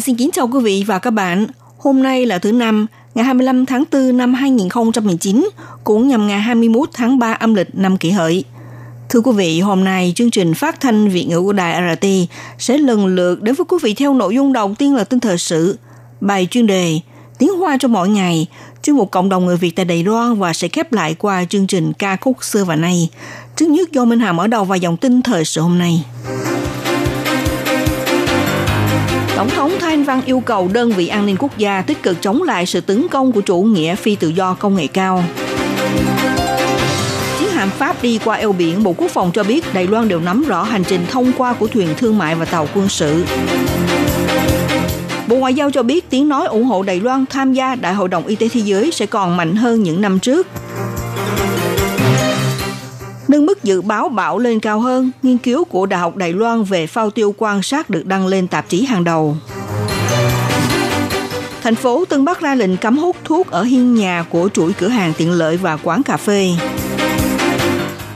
Xin kính chào quý vị và các bạn. Hôm nay là thứ năm, ngày 25 tháng 4 năm 2019, cũng nhằm ngày 21 tháng 3 âm lịch năm kỷ hợi. Thưa quý vị, hôm nay chương trình phát thanh Việt ngữ của Đài RT sẽ lần lượt đến với quý vị theo nội dung đầu tiên là tin thời sự, bài chuyên đề, tiếng hoa cho mỗi ngày, chuyên mục cộng đồng người Việt tại Đài Loan và sẽ khép lại qua chương trình ca khúc xưa và nay. Trước nhất do Minh Hàm mở đầu và dòng tin thời sự hôm nay. Tổng thống Thanh Văn yêu cầu đơn vị an ninh quốc gia tích cực chống lại sự tấn công của chủ nghĩa phi tự do công nghệ cao. Chiến hạm Pháp đi qua eo biển, Bộ Quốc phòng cho biết Đài Loan đều nắm rõ hành trình thông qua của thuyền thương mại và tàu quân sự. Bộ Ngoại giao cho biết tiếng nói ủng hộ Đài Loan tham gia Đại hội đồng Y tế Thế giới sẽ còn mạnh hơn những năm trước. Nâng mức dự báo bão lên cao hơn, nghiên cứu của Đại học Đài Loan về phao tiêu quan sát được đăng lên tạp chí hàng đầu. Thành phố Tân Bắc ra lệnh cấm hút thuốc ở hiên nhà của chuỗi cửa hàng tiện lợi và quán cà phê.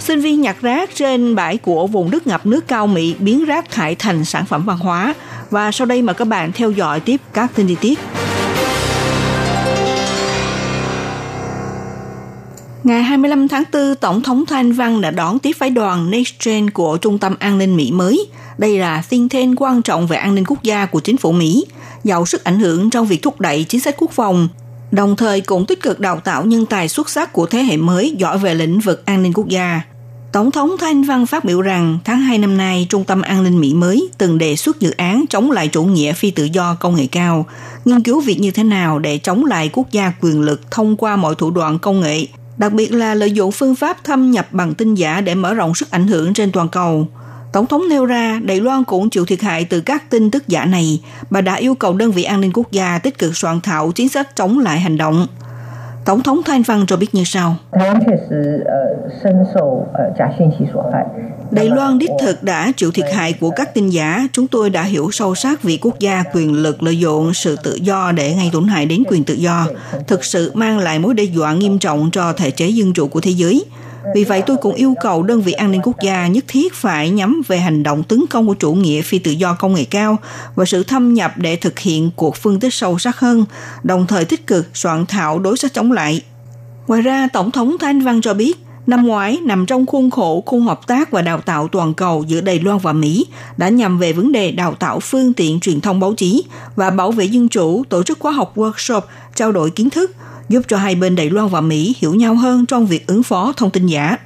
Sinh viên nhặt rác trên bãi của vùng đất ngập nước cao Mỹ biến rác thải thành sản phẩm văn hóa. Và sau đây mời các bạn theo dõi tiếp các tin chi tiết. Ngày 25 tháng 4, Tổng thống Thanh Văn đã đón tiếp phái đoàn NextGen của Trung tâm An ninh Mỹ mới. Đây là think thêm quan trọng về an ninh quốc gia của chính phủ Mỹ, giàu sức ảnh hưởng trong việc thúc đẩy chính sách quốc phòng, đồng thời cũng tích cực đào tạo nhân tài xuất sắc của thế hệ mới giỏi về lĩnh vực an ninh quốc gia. Tổng thống Thanh Văn phát biểu rằng tháng 2 năm nay, Trung tâm An ninh Mỹ mới từng đề xuất dự án chống lại chủ nghĩa phi tự do công nghệ cao, nghiên cứu việc như thế nào để chống lại quốc gia quyền lực thông qua mọi thủ đoạn công nghệ, đặc biệt là lợi dụng phương pháp thâm nhập bằng tin giả để mở rộng sức ảnh hưởng trên toàn cầu. Tổng thống nêu ra, Đài Loan cũng chịu thiệt hại từ các tin tức giả này. Bà đã yêu cầu đơn vị an ninh quốc gia tích cực soạn thảo chính sách chống lại hành động. Tổng thống Thanh Văn cho biết như sau. Đài Loan đích thực đã chịu thiệt hại của các tin giả. Chúng tôi đã hiểu sâu sắc vì quốc gia quyền lực lợi dụng sự tự do để gây tổn hại đến quyền tự do, thực sự mang lại mối đe dọa nghiêm trọng cho thể chế dân chủ của thế giới. Vì vậy tôi cũng yêu cầu đơn vị an ninh quốc gia nhất thiết phải nhắm về hành động tấn công của chủ nghĩa phi tự do công nghệ cao và sự thâm nhập để thực hiện cuộc phân tích sâu sắc hơn, đồng thời tích cực soạn thảo đối sách chống lại. Ngoài ra, Tổng thống Thanh Văn cho biết, năm ngoái nằm trong khuôn khổ khung hợp tác và đào tạo toàn cầu giữa Đài Loan và Mỹ đã nhằm về vấn đề đào tạo phương tiện truyền thông báo chí và bảo vệ dân chủ, tổ chức khóa học workshop, trao đổi kiến thức, giúp cho hai bên Đài Loan và Mỹ hiểu nhau hơn trong việc ứng phó thông tin giả.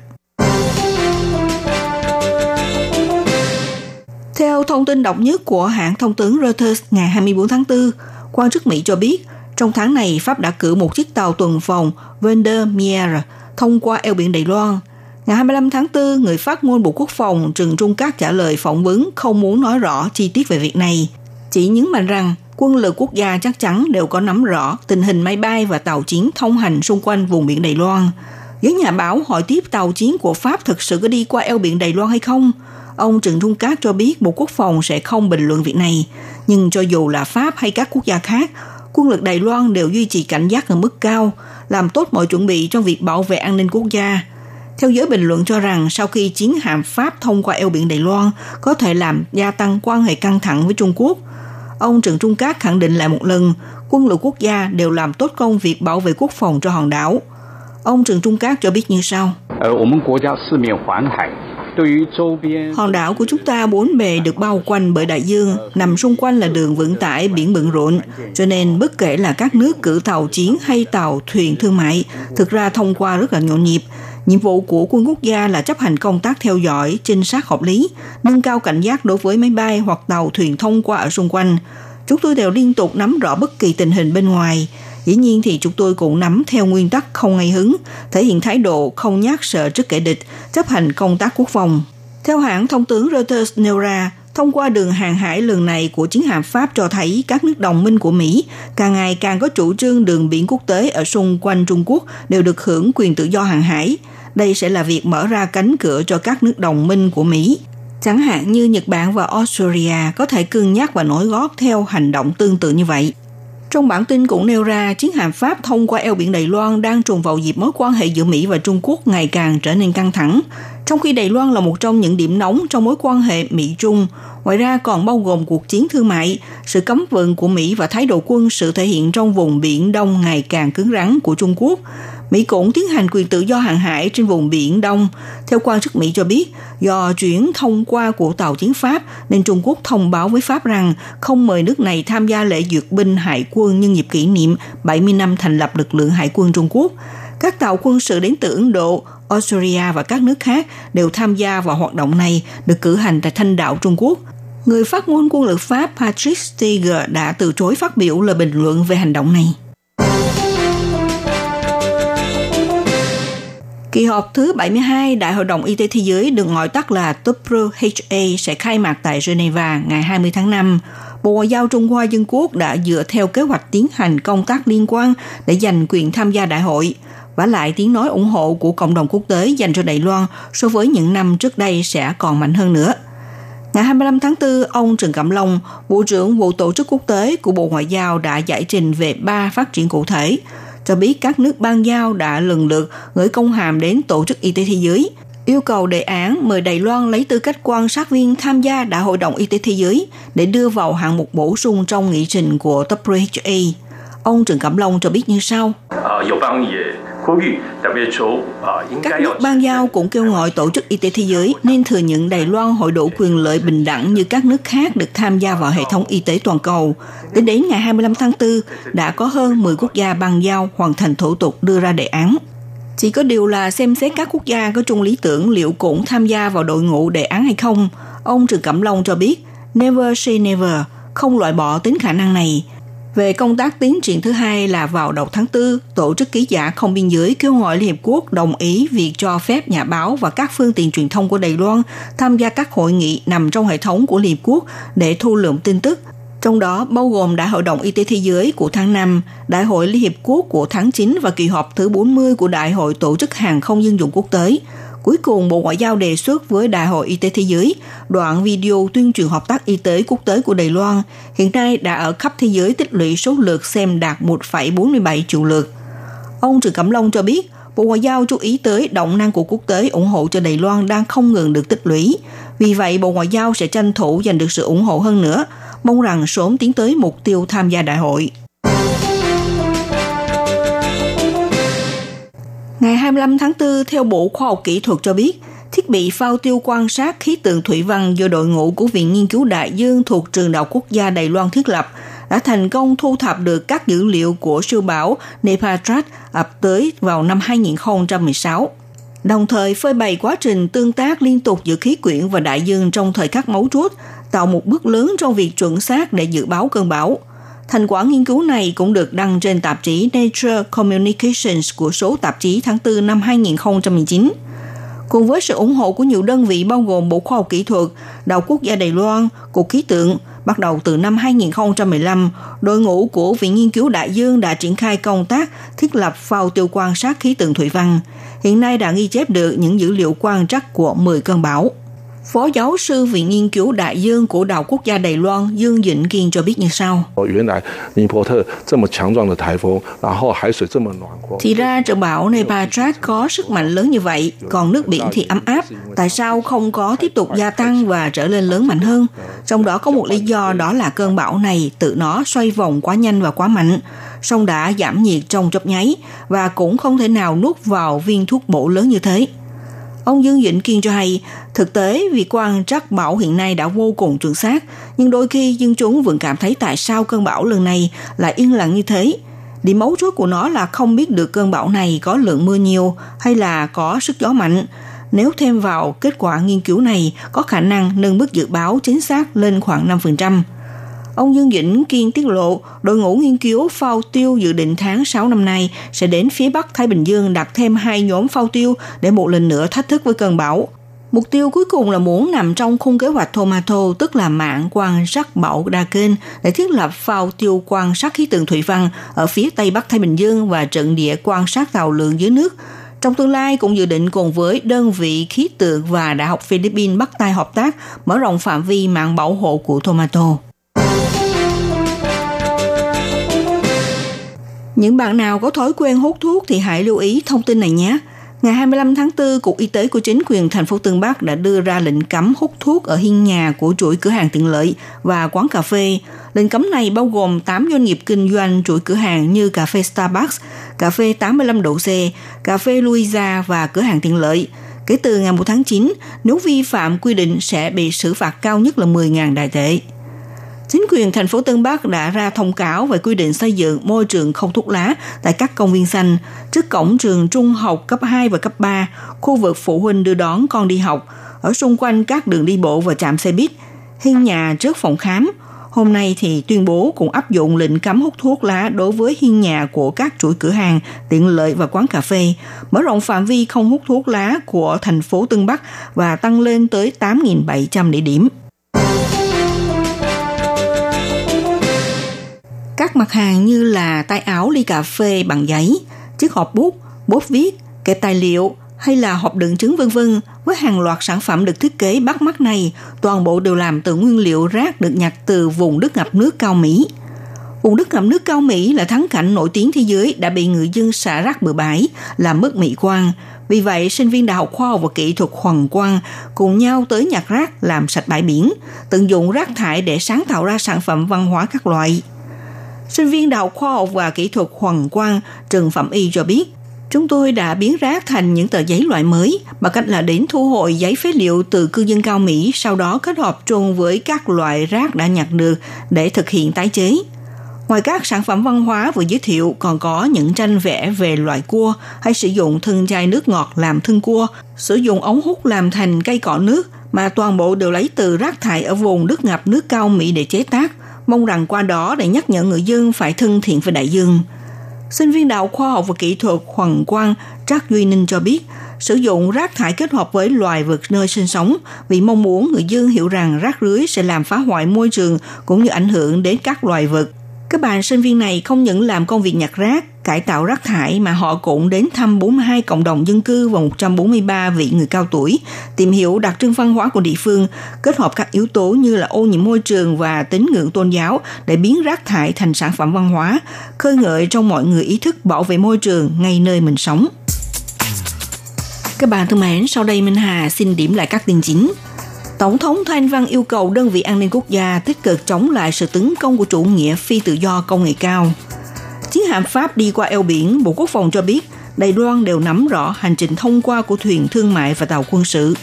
Theo thông tin độc nhất của hãng thông tấn Reuters ngày 24 tháng 4, quan chức Mỹ cho biết trong tháng này Pháp đã cử một chiếc tàu tuần phòng Vandermeer thông qua eo biển Đài Loan. Ngày 25 tháng 4, người phát ngôn Bộ Quốc phòng Trần Trung Cát trả lời phỏng vấn không muốn nói rõ chi tiết về việc này. Chỉ nhấn mạnh rằng quân lực quốc gia chắc chắn đều có nắm rõ tình hình máy bay và tàu chiến thông hành xung quanh vùng biển Đài Loan. Giới nhà báo hỏi tiếp tàu chiến của Pháp thực sự có đi qua eo biển Đài Loan hay không? Ông Trần Trung Cát cho biết Bộ Quốc phòng sẽ không bình luận việc này. Nhưng cho dù là Pháp hay các quốc gia khác, quân lực Đài Loan đều duy trì cảnh giác ở mức cao, làm tốt mọi chuẩn bị trong việc bảo vệ an ninh quốc gia. Theo giới bình luận cho rằng sau khi chiến hạm Pháp thông qua eo biển Đài Loan có thể làm gia tăng quan hệ căng thẳng với Trung Quốc – Ông Trần Trung Cát khẳng định lại một lần, quân lực quốc gia đều làm tốt công việc bảo vệ quốc phòng cho hòn đảo. Ông Trần Trung Cát cho biết như sau. Hòn đảo của chúng ta bốn bề được bao quanh bởi đại dương, nằm xung quanh là đường vận tải biển bận rộn, cho nên bất kể là các nước cử tàu chiến hay tàu thuyền thương mại, thực ra thông qua rất là nhộn nhịp. Nhiệm vụ của quân quốc gia là chấp hành công tác theo dõi, trinh sát hợp lý, nâng cao cảnh giác đối với máy bay hoặc tàu thuyền thông qua ở xung quanh. Chúng tôi đều liên tục nắm rõ bất kỳ tình hình bên ngoài. Dĩ nhiên thì chúng tôi cũng nắm theo nguyên tắc không ngay hứng, thể hiện thái độ không nhát sợ trước kẻ địch, chấp hành công tác quốc phòng. Theo hãng thông tướng Reuters nêu ra, Thông qua đường hàng hải lần này của chiến hạm Pháp cho thấy các nước đồng minh của Mỹ càng ngày càng có chủ trương đường biển quốc tế ở xung quanh Trung Quốc đều được hưởng quyền tự do hàng hải. Đây sẽ là việc mở ra cánh cửa cho các nước đồng minh của Mỹ. Chẳng hạn như Nhật Bản và Australia có thể cân nhắc và nổi gót theo hành động tương tự như vậy. Trong bản tin cũng nêu ra, chiến hạm Pháp thông qua eo biển Đài Loan đang trùng vào dịp mối quan hệ giữa Mỹ và Trung Quốc ngày càng trở nên căng thẳng. Trong khi Đài Loan là một trong những điểm nóng trong mối quan hệ Mỹ-Trung, ngoài ra còn bao gồm cuộc chiến thương mại, sự cấm vận của Mỹ và thái độ quân sự thể hiện trong vùng Biển Đông ngày càng cứng rắn của Trung Quốc. Mỹ cũng tiến hành quyền tự do hàng hải trên vùng Biển Đông. Theo quan chức Mỹ cho biết, do chuyển thông qua của tàu chiến Pháp nên Trung Quốc thông báo với Pháp rằng không mời nước này tham gia lễ duyệt binh hải quân nhân dịp kỷ niệm 70 năm thành lập lực lượng hải quân Trung Quốc. Các tàu quân sự đến từ Ấn Độ, Australia và các nước khác đều tham gia vào hoạt động này được cử hành tại Thanh đảo Trung Quốc. Người phát ngôn quân lực Pháp Patrick Steger đã từ chối phát biểu lời bình luận về hành động này. Kỳ họp thứ 72 Đại hội đồng Y tế Thế giới được gọi tắt là WHA sẽ khai mạc tại Geneva ngày 20 tháng 5. Bộ Ngoại giao Trung Hoa Dân Quốc đã dựa theo kế hoạch tiến hành công tác liên quan để giành quyền tham gia đại hội. Và lại tiếng nói ủng hộ của cộng đồng quốc tế dành cho Đài Loan so với những năm trước đây sẽ còn mạnh hơn nữa. Ngày 25 tháng 4, ông Trần Cẩm Long, Bộ trưởng bộ Tổ chức Quốc tế của Bộ Ngoại giao đã giải trình về ba phát triển cụ thể – cho biết các nước ban giao đã lần lượt gửi công hàm đến Tổ chức Y tế Thế giới, yêu cầu đề án mời Đài Loan lấy tư cách quan sát viên tham gia Đại hội đồng Y tế Thế giới để đưa vào hạng mục bổ sung trong nghị trình của WHA. Ông Trần Cẩm Long cho biết như sau. À, các nước ban giao cũng kêu gọi Tổ chức Y tế Thế giới nên thừa nhận Đài Loan hội đủ quyền lợi bình đẳng như các nước khác được tham gia vào hệ thống y tế toàn cầu. Đến đến ngày 25 tháng 4, đã có hơn 10 quốc gia ban giao hoàn thành thủ tục đưa ra đề án. Chỉ có điều là xem xét các quốc gia có chung lý tưởng liệu cũng tham gia vào đội ngũ đề án hay không. Ông Trần Cẩm Long cho biết, never say never, không loại bỏ tính khả năng này, về công tác tiến triển thứ hai là vào đầu tháng 4, Tổ chức Ký giả Không Biên giới kêu gọi Liên Hiệp Quốc đồng ý việc cho phép nhà báo và các phương tiện truyền thông của Đài Loan tham gia các hội nghị nằm trong hệ thống của Liên Hiệp Quốc để thu lượm tin tức, trong đó bao gồm Đại hội đồng Y tế Thế giới của tháng 5, Đại hội Liên Hiệp Quốc của tháng 9 và kỳ họp thứ 40 của Đại hội Tổ chức Hàng không Dân dụng Quốc tế – Cuối cùng, Bộ Ngoại giao đề xuất với Đại hội Y tế Thế giới đoạn video tuyên truyền hợp tác y tế quốc tế của Đài Loan hiện nay đã ở khắp thế giới tích lũy số lượt xem đạt 1,47 triệu lượt. Ông Trần Cẩm Long cho biết, Bộ Ngoại giao chú ý tới động năng của quốc tế ủng hộ cho Đài Loan đang không ngừng được tích lũy. Vì vậy, Bộ Ngoại giao sẽ tranh thủ giành được sự ủng hộ hơn nữa, mong rằng sớm tiến tới mục tiêu tham gia đại hội. Ngày 25 tháng 4, theo Bộ Khoa học Kỹ thuật cho biết, thiết bị phao tiêu quan sát khí tượng thủy văn do đội ngũ của Viện Nghiên cứu Đại Dương thuộc Trường Đại học Quốc gia Đài Loan thiết lập đã thành công thu thập được các dữ liệu của siêu bão Nepatrat ập tới vào năm 2016 đồng thời phơi bày quá trình tương tác liên tục giữa khí quyển và đại dương trong thời khắc mấu chốt, tạo một bước lớn trong việc chuẩn xác để dự báo cơn bão – Thành quả nghiên cứu này cũng được đăng trên tạp chí Nature Communications của số tạp chí tháng 4 năm 2019. Cùng với sự ủng hộ của nhiều đơn vị bao gồm Bộ Khoa học Kỹ thuật, Đạo Quốc gia Đài Loan, Cục Khí tượng, bắt đầu từ năm 2015, đội ngũ của Viện Nghiên cứu Đại Dương đã triển khai công tác thiết lập phao tiêu quan sát khí tượng thủy văn. Hiện nay đã ghi chép được những dữ liệu quan trắc của 10 cơn bão. Phó giáo sư Viện Nghiên cứu Đại dương của Đạo Quốc gia Đài Loan Dương Dĩnh Kiên cho biết như sau. Thì ra trận bão Nepatrat có sức mạnh lớn như vậy, còn nước biển thì ấm áp. Tại sao không có tiếp tục gia tăng và trở lên lớn mạnh hơn? Trong đó có một lý do đó là cơn bão này tự nó xoay vòng quá nhanh và quá mạnh sông đã giảm nhiệt trong chốc nháy và cũng không thể nào nuốt vào viên thuốc bổ lớn như thế. Ông Dương Vĩnh Kiên cho hay, thực tế vị quan trắc bão hiện nay đã vô cùng chuẩn xác, nhưng đôi khi dân chúng vẫn cảm thấy tại sao cơn bão lần này lại yên lặng như thế. Điểm mấu chốt của nó là không biết được cơn bão này có lượng mưa nhiều hay là có sức gió mạnh. Nếu thêm vào kết quả nghiên cứu này, có khả năng nâng mức dự báo chính xác lên khoảng 5%. Ông Dương Dĩnh Kiên tiết lộ, đội ngũ nghiên cứu phao tiêu dự định tháng 6 năm nay sẽ đến phía Bắc Thái Bình Dương đặt thêm hai nhóm phao tiêu để một lần nữa thách thức với cơn bão. Mục tiêu cuối cùng là muốn nằm trong khung kế hoạch Tomato, tức là mạng quan sát bão đa kênh để thiết lập phao tiêu quan sát khí tượng thủy văn ở phía tây bắc Thái Bình Dương và trận địa quan sát tàu lượng dưới nước. Trong tương lai cũng dự định cùng với đơn vị khí tượng và Đại học Philippines bắt tay hợp tác mở rộng phạm vi mạng bảo hộ của Tomato. Những bạn nào có thói quen hút thuốc thì hãy lưu ý thông tin này nhé. Ngày 25 tháng 4, Cục Y tế của chính quyền thành phố Tân Bắc đã đưa ra lệnh cấm hút thuốc ở hiên nhà của chuỗi cửa hàng tiện lợi và quán cà phê. Lệnh cấm này bao gồm 8 doanh nghiệp kinh doanh chuỗi cửa hàng như cà phê Starbucks, cà phê 85 độ C, cà phê Luisa và cửa hàng tiện lợi. Kể từ ngày 1 tháng 9, nếu vi phạm quy định sẽ bị xử phạt cao nhất là 10.000 đại tệ. Chính quyền thành phố Tân Bắc đã ra thông cáo về quy định xây dựng môi trường không thuốc lá tại các công viên xanh, trước cổng trường trung học cấp 2 và cấp 3, khu vực phụ huynh đưa đón con đi học, ở xung quanh các đường đi bộ và trạm xe buýt, hiên nhà trước phòng khám. Hôm nay thì tuyên bố cũng áp dụng lệnh cấm hút thuốc lá đối với hiên nhà của các chuỗi cửa hàng, tiện lợi và quán cà phê, mở rộng phạm vi không hút thuốc lá của thành phố Tân Bắc và tăng lên tới 8.700 địa điểm. Các mặt hàng như là tay áo ly cà phê bằng giấy, chiếc hộp bút, bút viết, kẹp tài liệu hay là hộp đựng trứng vân vân với hàng loạt sản phẩm được thiết kế bắt mắt này, toàn bộ đều làm từ nguyên liệu rác được nhặt từ vùng đất ngập nước cao Mỹ. Vùng đất ngập nước cao Mỹ là thắng cảnh nổi tiếng thế giới đã bị người dân xả rác bừa bãi, làm mất mỹ quan. Vì vậy, sinh viên Đại học Khoa học và Kỹ thuật Hoàng Quang cùng nhau tới nhặt rác làm sạch bãi biển, tận dụng rác thải để sáng tạo ra sản phẩm văn hóa các loại. Sinh viên Đại học Khoa học và Kỹ thuật Hoàng Quang, trường Phẩm Y cho biết, chúng tôi đã biến rác thành những tờ giấy loại mới bằng cách là đến thu hồi giấy phế liệu từ cư dân cao Mỹ, sau đó kết hợp chung với các loại rác đã nhặt được để thực hiện tái chế. Ngoài các sản phẩm văn hóa vừa giới thiệu còn có những tranh vẽ về loại cua hay sử dụng thân chai nước ngọt làm thân cua, sử dụng ống hút làm thành cây cọ nước mà toàn bộ đều lấy từ rác thải ở vùng nước ngập nước cao Mỹ để chế tác mong rằng qua đó để nhắc nhở người dân phải thân thiện với đại dương. Sinh viên Đạo Khoa học và Kỹ thuật Hoàng Quang Trác Duy Ninh cho biết, sử dụng rác thải kết hợp với loài vật nơi sinh sống vì mong muốn người dân hiểu rằng rác rưới sẽ làm phá hoại môi trường cũng như ảnh hưởng đến các loài vật. Các bạn sinh viên này không những làm công việc nhặt rác, cải tạo rác thải mà họ cũng đến thăm 42 cộng đồng dân cư và 143 vị người cao tuổi, tìm hiểu đặc trưng văn hóa của địa phương, kết hợp các yếu tố như là ô nhiễm môi trường và tín ngưỡng tôn giáo để biến rác thải thành sản phẩm văn hóa, khơi ngợi trong mọi người ý thức bảo vệ môi trường ngay nơi mình sống. Các bạn thân mến, sau đây Minh Hà xin điểm lại các tin chính. Tổng thống Thanh Văn yêu cầu đơn vị an ninh quốc gia tích cực chống lại sự tấn công của chủ nghĩa phi tự do công nghệ cao. Chiến hạm Pháp đi qua eo biển, Bộ Quốc phòng cho biết Đài Loan đều nắm rõ hành trình thông qua của thuyền thương mại và tàu quân sự.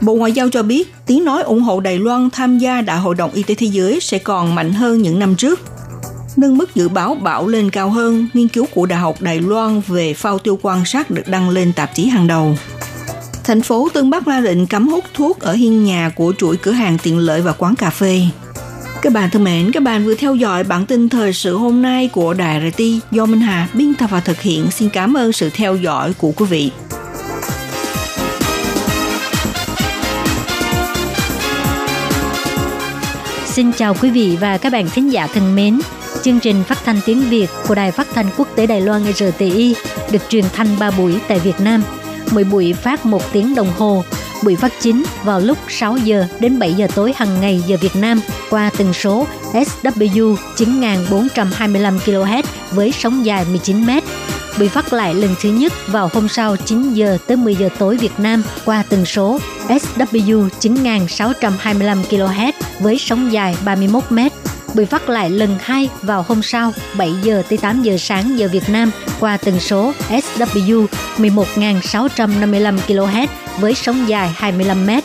Bộ Ngoại giao cho biết tiếng nói ủng hộ Đài Loan tham gia Đại hội đồng Y tế Thế giới sẽ còn mạnh hơn những năm trước. Nâng mức dự báo bão lên cao hơn, nghiên cứu của Đại học Đài Loan về phao tiêu quan sát được đăng lên tạp chí hàng đầu thành phố Tân Bắc ra lệnh cấm hút thuốc ở hiên nhà của chuỗi cửa hàng tiện lợi và quán cà phê. Các bạn thân mến, các bạn vừa theo dõi bản tin thời sự hôm nay của Đài RT do Minh Hà biên tập và thực hiện. Xin cảm ơn sự theo dõi của quý vị. Xin chào quý vị và các bạn thính giả thân mến. Chương trình phát thanh tiếng Việt của Đài Phát thanh Quốc tế Đài Loan RTI được truyền thanh 3 buổi tại Việt Nam – mỗi buổi phát 1 tiếng đồng hồ. Buổi phát chính vào lúc 6 giờ đến 7 giờ tối hàng ngày giờ Việt Nam qua tần số SW 9425 kHz với sóng dài 19 m. Buổi phát lại lần thứ nhất vào hôm sau 9 giờ tới 10 giờ tối Việt Nam qua tần số SW 9625 kHz với sóng dài 31 m bị phát lại lần hai vào hôm sau 7 giờ tới 8 giờ sáng giờ Việt Nam, qua tần số SW 11.655 kHz với sóng dài 25 mét.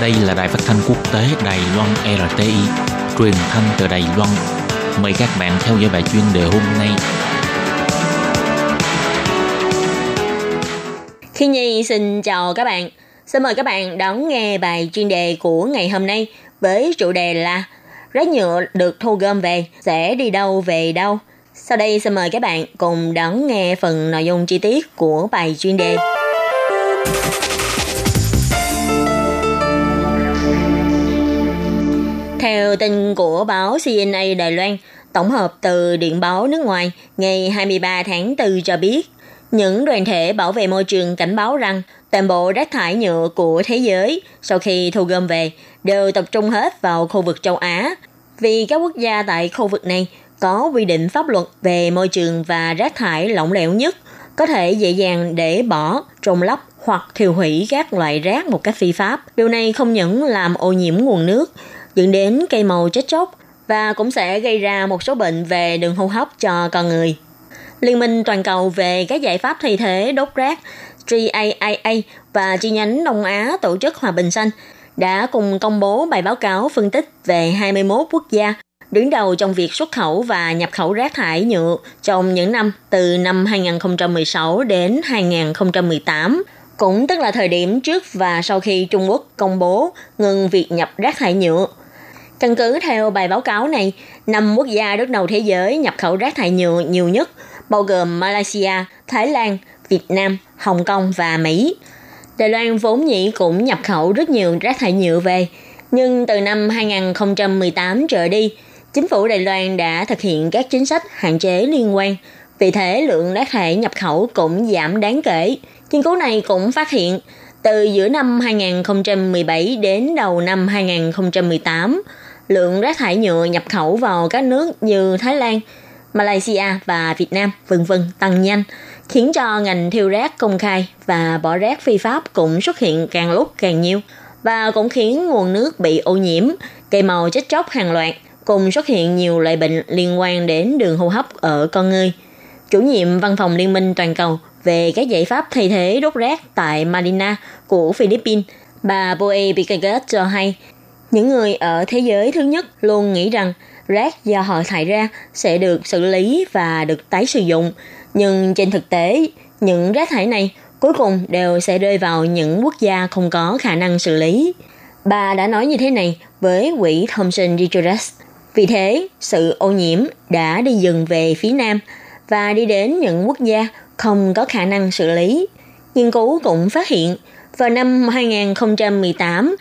Đây là đài phát thanh quốc tế Đài Loan RTI, truyền thanh từ Đài Loan. Mời các bạn theo dõi bài chuyên đề hôm nay. Khi Nhi xin chào các bạn. Xin mời các bạn đón nghe bài chuyên đề của ngày hôm nay với chủ đề là Rác nhựa được thu gom về sẽ đi đâu về đâu. Sau đây xin mời các bạn cùng đón nghe phần nội dung chi tiết của bài chuyên đề. Theo tin của báo CNA Đài Loan, tổng hợp từ điện báo nước ngoài ngày 23 tháng 4 cho biết, những đoàn thể bảo vệ môi trường cảnh báo rằng toàn bộ rác thải nhựa của thế giới sau khi thu gom về đều tập trung hết vào khu vực châu Á, vì các quốc gia tại khu vực này có quy định pháp luật về môi trường và rác thải lỏng lẻo nhất, có thể dễ dàng để bỏ, trôn lấp hoặc thiêu hủy các loại rác một cách phi pháp. Điều này không những làm ô nhiễm nguồn nước, dẫn đến cây màu chết chóc và cũng sẽ gây ra một số bệnh về đường hô hấp cho con người. Liên minh toàn cầu về các giải pháp thay thế đốt rác GAIA và chi nhánh Đông Á Tổ chức Hòa bình Xanh đã cùng công bố bài báo cáo phân tích về 21 quốc gia đứng đầu trong việc xuất khẩu và nhập khẩu rác thải nhựa trong những năm từ năm 2016 đến 2018, cũng tức là thời điểm trước và sau khi Trung Quốc công bố ngừng việc nhập rác thải nhựa. Căn cứ theo bài báo cáo này, năm quốc gia đứng đầu thế giới nhập khẩu rác thải nhựa nhiều nhất, bao gồm Malaysia, Thái Lan, Việt Nam, Hồng Kông và Mỹ. Đài Loan vốn dĩ cũng nhập khẩu rất nhiều rác thải nhựa về, nhưng từ năm 2018 trở đi, chính phủ Đài Loan đã thực hiện các chính sách hạn chế liên quan. Vì thế, lượng rác thải nhập khẩu cũng giảm đáng kể. Nghiên cứu này cũng phát hiện, từ giữa năm 2017 đến đầu năm 2018, lượng rác thải nhựa nhập khẩu vào các nước như Thái Lan, Malaysia và Việt Nam vân vân tăng nhanh, khiến cho ngành thiêu rác công khai và bỏ rác phi pháp cũng xuất hiện càng lúc càng nhiều và cũng khiến nguồn nước bị ô nhiễm, cây màu chết chóc hàng loạt, cùng xuất hiện nhiều loại bệnh liên quan đến đường hô hấp ở con người. Chủ nhiệm Văn phòng Liên minh Toàn cầu về các giải pháp thay thế đốt rác tại Manila của Philippines, bà Boe Picagat cho hay, những người ở thế giới thứ nhất luôn nghĩ rằng rác do họ thải ra sẽ được xử lý và được tái sử dụng. Nhưng trên thực tế, những rác thải này cuối cùng đều sẽ rơi vào những quốc gia không có khả năng xử lý. Bà đã nói như thế này với quỹ Thomson Reuters. Vì thế, sự ô nhiễm đã đi dừng về phía Nam và đi đến những quốc gia không có khả năng xử lý. Nghiên cứu cũng phát hiện, vào năm 2018,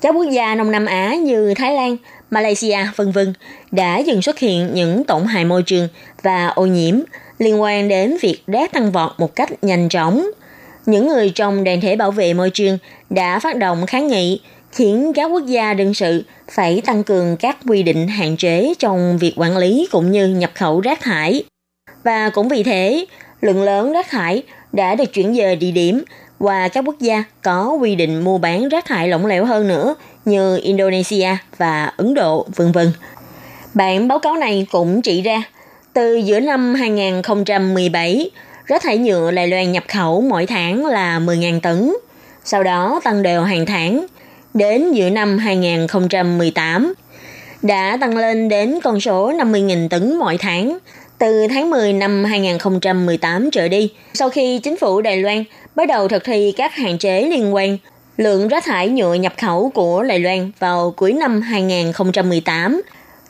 các quốc gia Đông Nam Á như Thái Lan, Malaysia, vân vân đã dừng xuất hiện những tổn hại môi trường và ô nhiễm liên quan đến việc rác tăng vọt một cách nhanh chóng. Những người trong đoàn thể bảo vệ môi trường đã phát động kháng nghị khiến các quốc gia đương sự phải tăng cường các quy định hạn chế trong việc quản lý cũng như nhập khẩu rác thải. Và cũng vì thế, lượng lớn rác thải đã được chuyển về địa điểm và các quốc gia có quy định mua bán rác thải lỏng lẻo hơn nữa như Indonesia và Ấn Độ, vân vân. Bản báo cáo này cũng chỉ ra, từ giữa năm 2017, rác thải nhựa Đài Loan nhập khẩu mỗi tháng là 10.000 tấn, sau đó tăng đều hàng tháng. Đến giữa năm 2018, đã tăng lên đến con số 50.000 tấn mỗi tháng, từ tháng 10 năm 2018 trở đi, sau khi chính phủ Đài Loan bắt đầu thực thi các hạn chế liên quan, lượng rác thải nhựa nhập khẩu của Đài Loan vào cuối năm 2018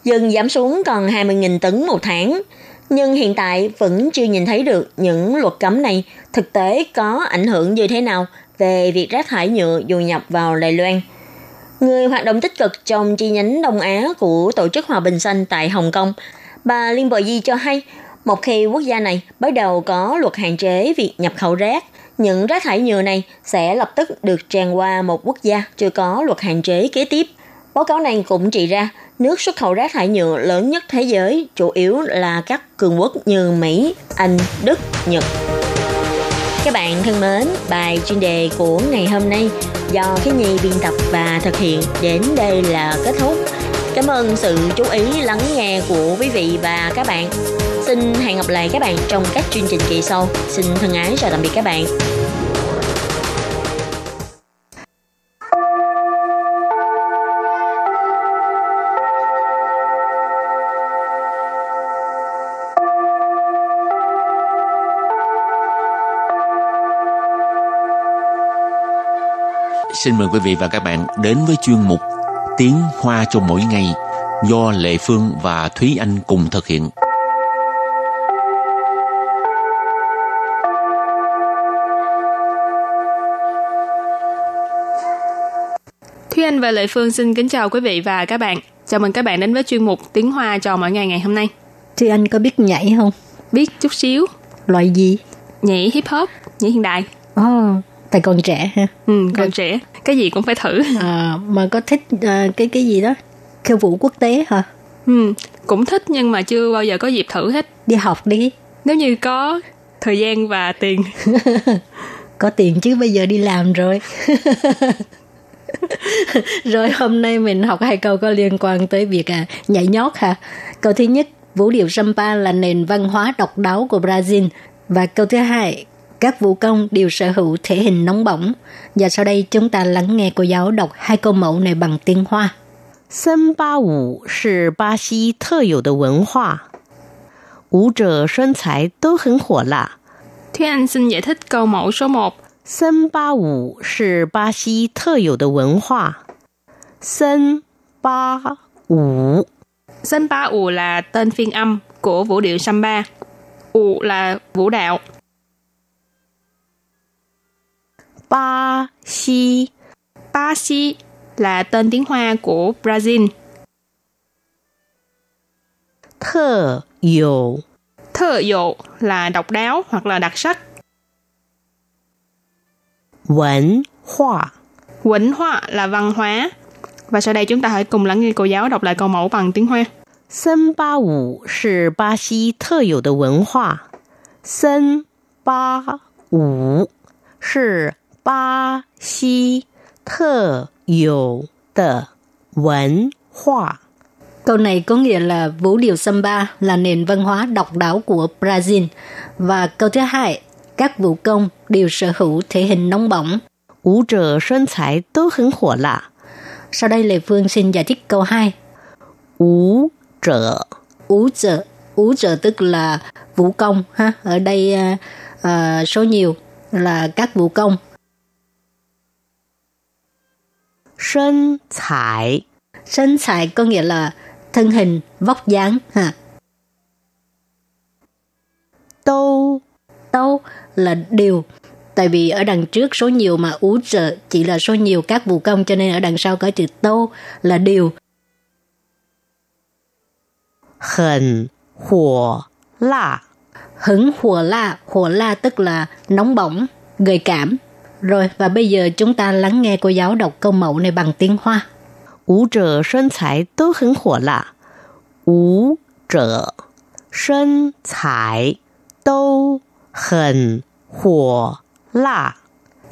dần giảm xuống còn 20.000 tấn một tháng. Nhưng hiện tại vẫn chưa nhìn thấy được những luật cấm này thực tế có ảnh hưởng như thế nào về việc rác thải nhựa dù nhập vào Đài Loan. Người hoạt động tích cực trong chi nhánh Đông Á của Tổ chức Hòa bình Xanh tại Hồng Kông, bà Liên Bờ Di cho hay, một khi quốc gia này bắt đầu có luật hạn chế việc nhập khẩu rác, những rác thải nhựa này sẽ lập tức được tràn qua một quốc gia chưa có luật hạn chế kế tiếp. Báo cáo này cũng chỉ ra, nước xuất khẩu rác thải nhựa lớn nhất thế giới chủ yếu là các cường quốc như Mỹ, Anh, Đức, Nhật. Các bạn thân mến, bài chuyên đề của ngày hôm nay do cái nhi biên tập và thực hiện đến đây là kết thúc. Cảm ơn sự chú ý, lắng nghe của quý vị và các bạn. Xin hẹn gặp lại các bạn trong các chương trình kỳ sau. Xin thân ái chào tạm biệt các bạn. Xin mời quý vị và các bạn đến với chuyên mục Tiếng Hoa cho mỗi ngày do Lệ Phương và Thúy Anh cùng thực hiện. Thúy Anh và Lệ Phương xin kính chào quý vị và các bạn. Chào mừng các bạn đến với chuyên mục Tiếng Hoa cho mỗi ngày ngày hôm nay. Thúy Anh có biết nhảy không? Biết chút xíu. Loại gì? Nhảy hip hop, nhảy hiện đại. Ồ, oh, tại còn trẻ ha. Ừ, còn trẻ. Cái gì cũng phải thử. À, mà có thích uh, cái cái gì đó? Khiêu vũ quốc tế hả? Ừ, cũng thích nhưng mà chưa bao giờ có dịp thử hết. Đi học đi. Nếu như có thời gian và tiền. có tiền chứ bây giờ đi làm rồi. rồi hôm nay mình học hai câu có liên quan tới việc à, nhảy nhót ha. Câu thứ nhất, vũ điệu samba là nền văn hóa độc đáo của Brazil. Và câu thứ hai, các vũ công đều sở hữu thể hình nóng bỏng. Và sau đây chúng ta lắng nghe cô giáo đọc hai câu mẫu này bằng tiếng Hoa. 森巴舞是巴西特有的文化，舞者身材都很火辣。 Thúy Anh xin giải thích câu mẫu số 1. 森巴舞是巴西特有的文化。森巴舞 Samba ù là tên phiên âm của vũ điệu samba. Ù là vũ đạo. Ba Si. Ba Si là tên tiếng Hoa của Brazil. Thơ dụ Thơ dụ là độc đáo hoặc là đặc sắc. 文化 Quỳnh hoa là văn hóa. Và sau đây chúng ta hãy cùng lắng nghe cô giáo đọc lại câu mẫu bằng tiếng Hoa. Sân ba vũ là Ba Xi thơ hữu de văn hóa. Sân ba vũ là 巴西特有的文化。 Câu này có nghĩa là vũ điệu samba là nền văn hóa độc đáo của Brazil. Và câu thứ hai, các vũ công đều sở hữu thể hình nóng bỏng. 舞者身材都很火辣。 Sau đây Lê Phương xin giải thích câu 2. 舞者 Ú trợ, ú trợ tức là vũ công ha. Ở đây à, à, số nhiều là các vũ công. Sân thải. Sân thải có nghĩa là thân hình, vóc dáng. ha. Tô. Tô là điều. Tại vì ở đằng trước số nhiều mà ú trợ chỉ là số nhiều các vụ công cho nên ở đằng sau có chữ tô là điều. Hẳn hùa la. Hứng hùa la. Hùa la tức là nóng bỏng, gợi cảm. Rồi và bây giờ chúng ta lắng nghe cô giáo đọc câu mẫu này bằng tiếng Hoa. Vũ trở sân thái tố hứng hỏa lạ. Vũ trở sân thái tố hứng hỏa lạ.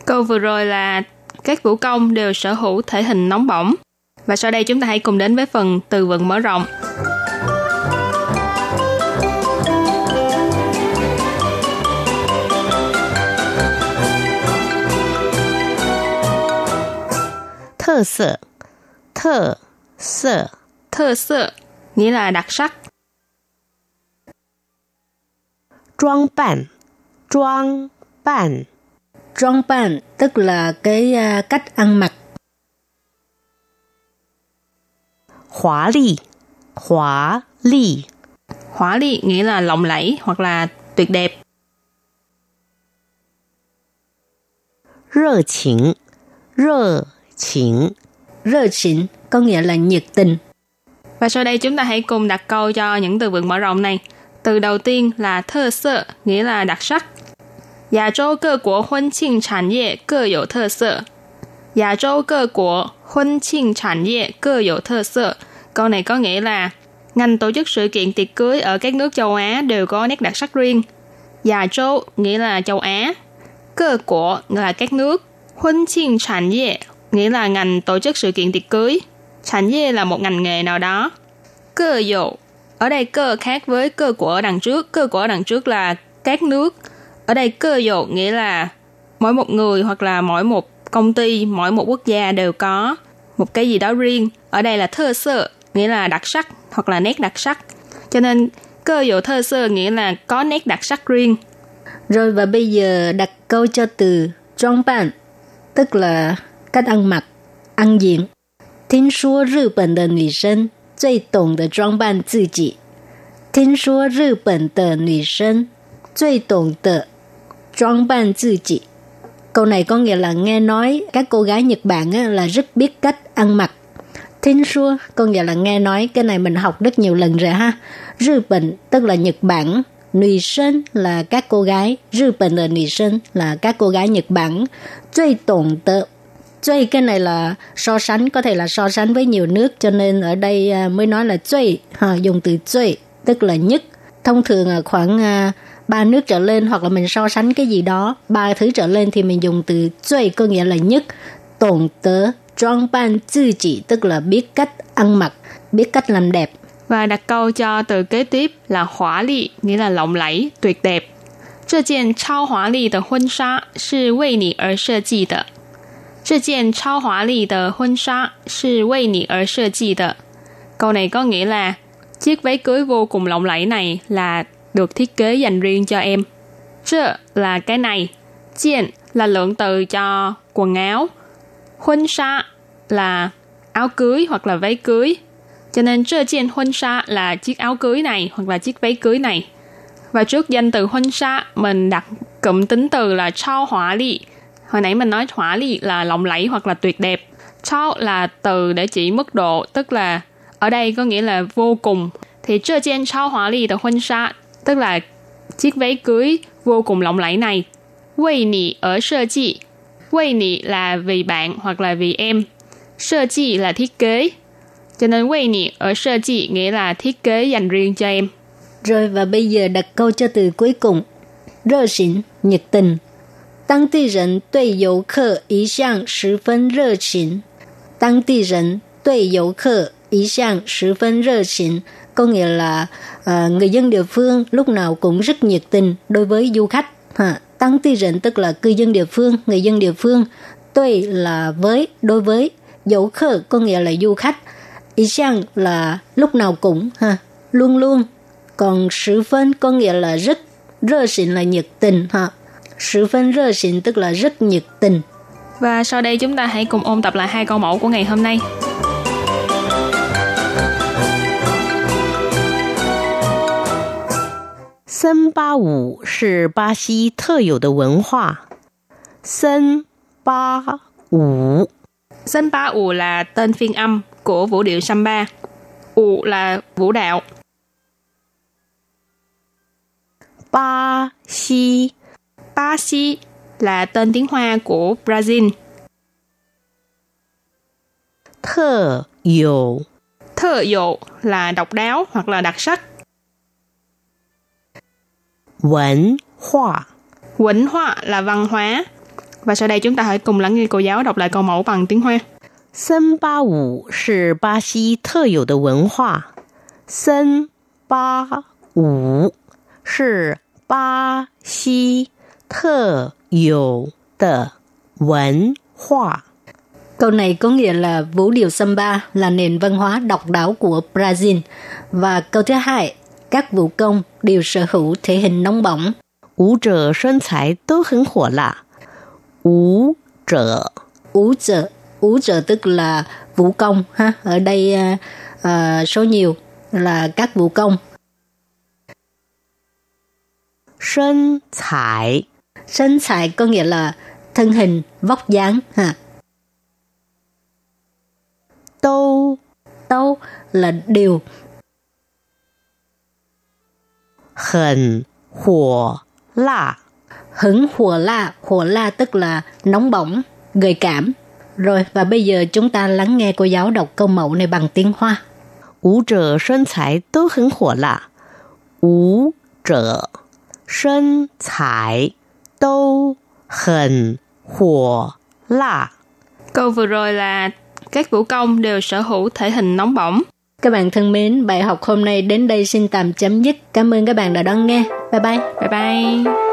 Câu vừa rồi là các vũ công đều sở hữu thể hình nóng bỏng. Và sau đây chúng ta hãy cùng đến với phần từ vựng mở rộng. 特色，特色， Thơ sơ nghĩa là đặc sắc. 装扮，装扮， Trong ban tức là cái à, cách ăn mặc. 华丽，华丽， Hỏa ly nghĩa là lộng lẫy hoặc là tuyệt đẹp. 热情，热 情， Rơ xỉn có nghĩa là nhiệt tình. Và sau đây chúng ta hãy cùng đặt câu cho những từ vựng mở rộng này. Từ đầu tiên là thơ sơ, nghĩa là đặc sắc.亚洲各国婚庆产业各有特色。亚洲各国婚庆产业各有特色. Câu này có nghĩa là ngành tổ chức sự kiện tiệc cưới ở các nước châu Á đều có nét đặc sắc riêng.亚洲nghĩa là châu Á. Cơ của nghĩa là các nước. Huân chiên sản业 nghĩa là ngành tổ chức sự kiện tiệc cưới. Sản 业 là một ngành nghề nào đó. Cơ dụ ở đây cơ khác với cơ của ở đằng trước. Cơ của ở đằng trước là các nước. Ở đây cơ dụ nghĩa là mỗi một người hoặc là mỗi một công ty, mỗi một quốc gia đều có một cái gì đó riêng. Ở đây là thơ sơ, nghĩa là đặc sắc hoặc là nét đặc sắc. Cho nên cơ dụ thơ sơ nghĩa là có nét đặc sắc riêng. Rồi và bây giờ đặt câu cho từ trong ban tức là cách ăn mặc, ăn diện. 听说日本的女生最懂得装扮自己。听说日本的女生最懂得装扮自己。Câu này có nghĩa là nghe nói các cô gái Nhật Bản là rất biết cách ăn mặc. Tin xua có nghĩa là nghe nói cái này mình học rất nhiều lần rồi ha. Nhật Bản tức là Nhật Bản. Nữ sinh là các cô gái. Nhật Bản là nữ sinh là các cô gái Nhật Bản.最懂得 Duy cái này là so sánh, có thể là so sánh với nhiều nước, cho nên ở đây à, mới nói là duy, ha, dùng từ duy, tức là nhất. Thông thường khoảng à, ba nước trở lên hoặc là mình so sánh cái gì đó, ba thứ trở lên thì mình dùng từ duy có nghĩa là nhất. Tổng tớ, trang ban tự chỉ, tức là biết cách ăn mặc, biết cách làm đẹp. Và đặt câu cho từ kế tiếp là hỏa lị, nghĩa là lộng lẫy, tuyệt đẹp. 这件超华丽的婚纱是为你而设计的。 这件超华丽的婚纱是为你而设计的。Câu này có nghĩa là chiếc váy cưới vô cùng lộng lẫy này là được thiết kế dành riêng cho em. Chơ là cái này, chiên là lượng từ cho quần áo, huân sa là áo cưới hoặc là váy cưới. Cho nên chơ chiên huân sa là chiếc áo cưới này hoặc là chiếc váy cưới này. Và trước danh từ huân sa mình đặt cụm tính từ là trao hỏa ly Hồi nãy mình nói hỏa ly là lộng lẫy hoặc là tuyệt đẹp. Chao là từ để chỉ mức độ, tức là ở đây có nghĩa là vô cùng. Thì trơ chen chao hỏa ly de sa, tức là chiếc váy cưới vô cùng lộng lẫy này. Vì nị ở sơ chi. Vì nị là vì bạn hoặc là vì em. Sơ chi là thiết kế. Cho nên vì nị ở sơ chi nghĩa là thiết kế dành riêng cho em. Rồi và bây giờ đặt câu cho từ cuối cùng. 热心, nhiệt tình, 当地人对游客一向十分热情。当地人对游客一向十分热情，có nghĩa là uh, người dân địa phương lúc nào cũng rất nhiệt tình đối với du khách. Ha. Tăng ti rịnh tức là cư dân địa phương, người dân địa phương. Tuy là với, đối với. Dẫu khờ có nghĩa là du khách. Ý sang là lúc nào cũng, ha, luôn luôn. Còn sự phân có nghĩa là rất,热xịn là nhiệt tình. Ha. Sự phân rơ xịn tức là rất nhiệt tình. Và sau đây chúng ta hãy cùng ôn tập lại hai câu mẫu của ngày hôm nay. 森巴舞是巴西特有的文化。森巴舞，Samba舞 là tên phiên âm của vũ điệu samba. Ủ là vũ đạo. Ba Xi Ba Xi là tên tiếng Hoa của Brazil. Thơ dụ Thơ dụ là độc đáo hoặc là đặc sắc.文hóa Quỳnh hoa là văn hóa. Và sau đây chúng ta hãy cùng lắng nghe cô giáo đọc lại câu mẫu bằng tiếng Hoa. 森巴舞是巴西特有的文化。森巴舞是巴西 特有的文化。Câu này có nghĩa là vũ điệu samba là nền văn hóa độc đáo của Brazil. Và câu thứ hai, các vũ công đều sở hữu thể hình nóng bỏng. 舞者身材都很火辣。舞者 Vũ trợ, vũ trợ tức là vũ công ha. Ở đây uh, uh, số nhiều là các vũ công. 身材 Sân sải có nghĩa là thân hình, vóc dáng. Ha. Tô Tô là điều. Hẳn hỏa lạ Hứng hỏa la, hỏa la tức là nóng bỏng, gợi cảm. Rồi, và bây giờ chúng ta lắng nghe cô giáo đọc câu mẫu này bằng tiếng Hoa. Vũ trợ sân thái tố hứng hỏa lạ. Vũ trợ sân thái Tô hẳn hỏa lạ. Câu vừa rồi là các vũ công đều sở hữu thể hình nóng bỏng. Các bạn thân mến, bài học hôm nay đến đây xin tạm chấm dứt. Cảm ơn các bạn đã đón nghe. Bye bye. Bye bye.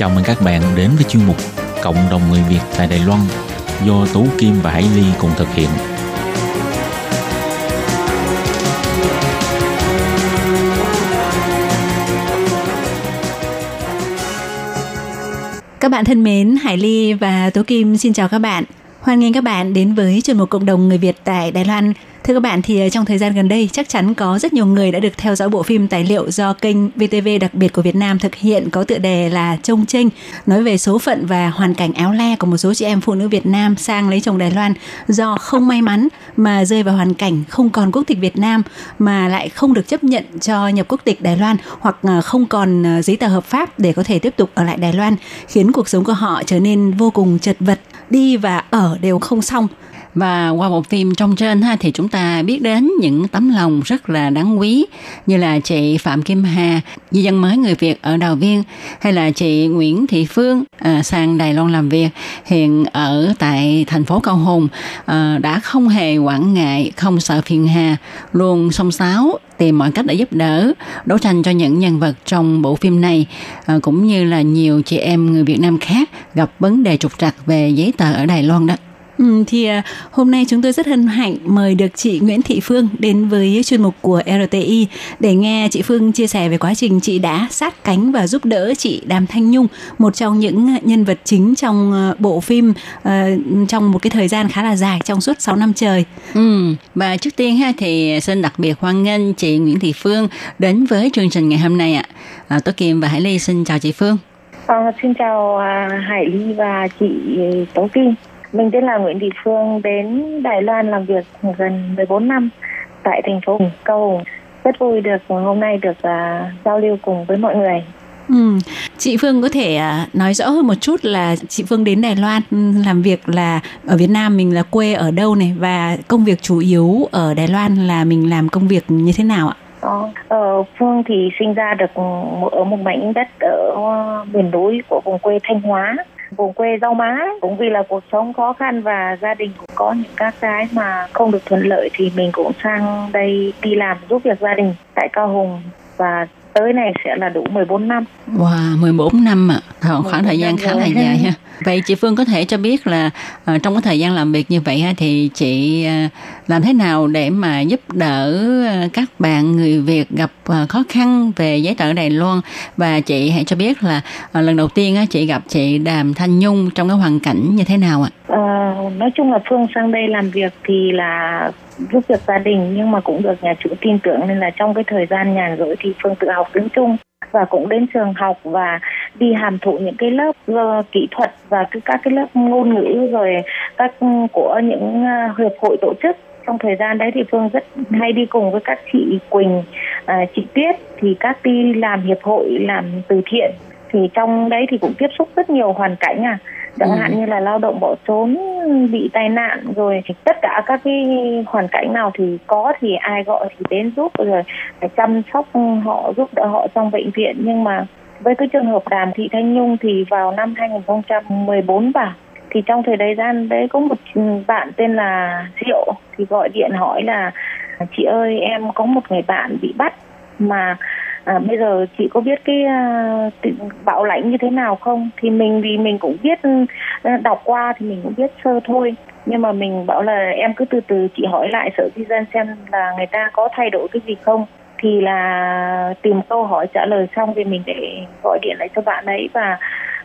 Chào mừng các bạn đến với chuyên mục Cộng đồng người Việt tại Đài Loan do Tú Kim và Hải Ly cùng thực hiện. Các bạn thân mến, Hải Ly và Tú Kim xin chào các bạn. Hoan nghênh các bạn đến với chuyên mục cộng đồng người Việt tại Đài Loan. Thưa các bạn, thì ờ, trong thời gian gần đây, chắc chắn có rất nhiều người đã được theo dõi bộ phim tài liệu do kênh VTV đặc biệt của Việt Nam thực hiện có tựa đề là Trông trinh nói về số phận và hoàn cảnh áo le của một số chị em phụ nữ Việt Nam sang lấy chồng Đài Loan do không may mắn mà rơi vào hoàn cảnh không còn quốc tịch Việt Nam, mà lại không được chấp nhận cho nhập quốc tịch Đài Loan hoặc ờ, không còn ờ, giấy tờ hợp pháp để có thể tiếp tục ở lại Đài Loan, khiến cuộc sống của họ trở nên vô cùng chật vật. Đi và ở đều không xong và qua bộ phim trong trên ha thì chúng ta biết đến những tấm lòng rất là đáng quý như là chị Phạm Kim Hà, di dân mới người Việt ở Đào Viên hay là chị Nguyễn Thị Phương à, sang Đài Loan làm việc hiện ở tại thành phố Cao Hùng à, đã không hề quản ngại, không sợ phiền hà, luôn song sáo tìm mọi cách để giúp đỡ đấu tranh cho những nhân vật trong bộ phim này à, cũng như là nhiều chị em người Việt Nam khác gặp vấn đề trục trặc về giấy tờ ở Đài Loan đó. Ừ, thì à, hôm nay chúng tôi rất hân hạnh mời được chị Nguyễn Thị Phương đến với chuyên mục của RTI để nghe chị Phương chia sẻ về quá trình chị đã sát cánh và giúp đỡ chị Đàm Thanh Nhung, một trong những nhân vật chính trong à, bộ phim à, trong một cái thời gian khá là dài trong suốt 6 năm trời. Ừ, và trước tiên ha thì xin đặc biệt hoan nghênh chị Nguyễn Thị Phương đến với chương trình ngày hôm nay ạ. À, Tố Kim và Hải Ly xin chào chị Phương. À, xin chào à, Hải Ly và chị Tố Kim. Mình tên là Nguyễn Thị Phương đến Đài Loan làm việc gần 14 năm tại thành phố Cao Hùng. Rất vui được hôm nay được à, giao lưu cùng với mọi người. Ừ. Chị Phương có thể à, nói rõ hơn một chút là chị Phương đến Đài Loan ừ, làm việc là ở Việt Nam mình là quê ở đâu này và công việc chủ yếu ở Đài Loan là mình làm công việc như thế nào ạ? Ờ, ờ, Phương thì sinh ra được một- ở một mảnh đất ở miền núi của vùng quê Thanh Hóa vùng quê rau má cũng vì là cuộc sống khó khăn và gia đình cũng có những các cái mà không được thuận lợi thì mình cũng sang đây đi làm giúp việc gia đình tại Cao Hùng và tới này sẽ là đủ 14 năm Wow, 14 năm ạ, à. khoảng thời gian 14 khá là dài ha. Vậy chị Phương có thể cho biết là ờ, trong cái thời gian làm việc như vậy ha, thì chị ờ, làm thế nào để mà giúp đỡ ờ, các bạn người Việt gặp ờ, khó khăn về giấy tờ ở Đài Loan và chị hãy cho biết là ờ, lần đầu tiên á, chị gặp chị Đàm Thanh Nhung trong cái hoàn cảnh như thế nào ạ? Ờ, nói chung là Phương sang đây làm việc thì là giúp việc gia đình nhưng mà cũng được nhà chủ tin tưởng nên là trong cái thời gian nhàn rỗi thì Phương tự học tiếng Trung và cũng đến trường học và đi hàm thụ những cái lớp uh, kỹ thuật và cứ các cái lớp ngôn ngữ rồi các của những uh, hiệp hội tổ chức. Trong thời gian đấy thì Phương rất hay đi cùng với các chị Quỳnh, à, chị Tuyết thì các đi làm hiệp hội làm từ thiện. Thì trong đấy thì cũng tiếp xúc rất nhiều hoàn cảnh à chẳng Ừ. hạn như là lao động bỏ trốn bị tai nạn rồi tất cả các cái hoàn cảnh nào thì có thì ai gọi thì đến giúp rồi phải chăm sóc họ giúp đỡ họ trong bệnh viện nhưng mà với cái trường hợp đàm thị thanh nhung thì vào năm 2014 vào thì trong thời đấy gian đấy có một bạn tên là Diệu thì gọi điện hỏi là chị ơi em có một người bạn bị bắt mà à, bây giờ chị có biết cái à, bạo lãnh như thế nào không? Thì mình vì mình cũng biết à, đọc qua thì mình cũng biết sơ thôi. Nhưng mà mình bảo là em cứ từ từ chị hỏi lại sở di dân xem là người ta có thay đổi cái gì không. Thì là tìm câu hỏi trả lời xong thì mình để gọi điện lại cho bạn ấy và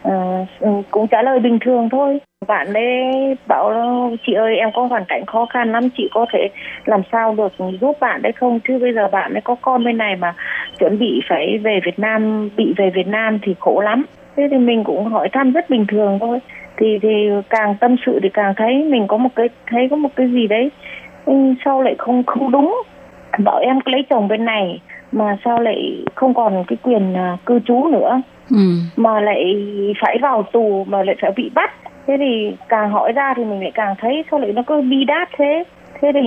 À, cũng trả lời bình thường thôi. Bạn ấy bảo chị ơi em có hoàn cảnh khó khăn lắm chị có thể làm sao được giúp bạn đấy không? Chứ bây giờ bạn ấy có con bên này mà chuẩn bị phải về Việt Nam bị về Việt Nam thì khổ lắm. Thế thì mình cũng hỏi thăm rất bình thường thôi. Thì thì càng tâm sự thì càng thấy mình có một cái thấy có một cái gì đấy ừ, sau lại không không đúng? Bảo em lấy chồng bên này mà sao lại không còn cái quyền à, cư trú nữa? Ừ. mà lại phải vào tù mà lại phải bị bắt. Thế thì càng hỏi ra thì mình lại càng thấy sao lại nó cứ bi đát thế? Thế thì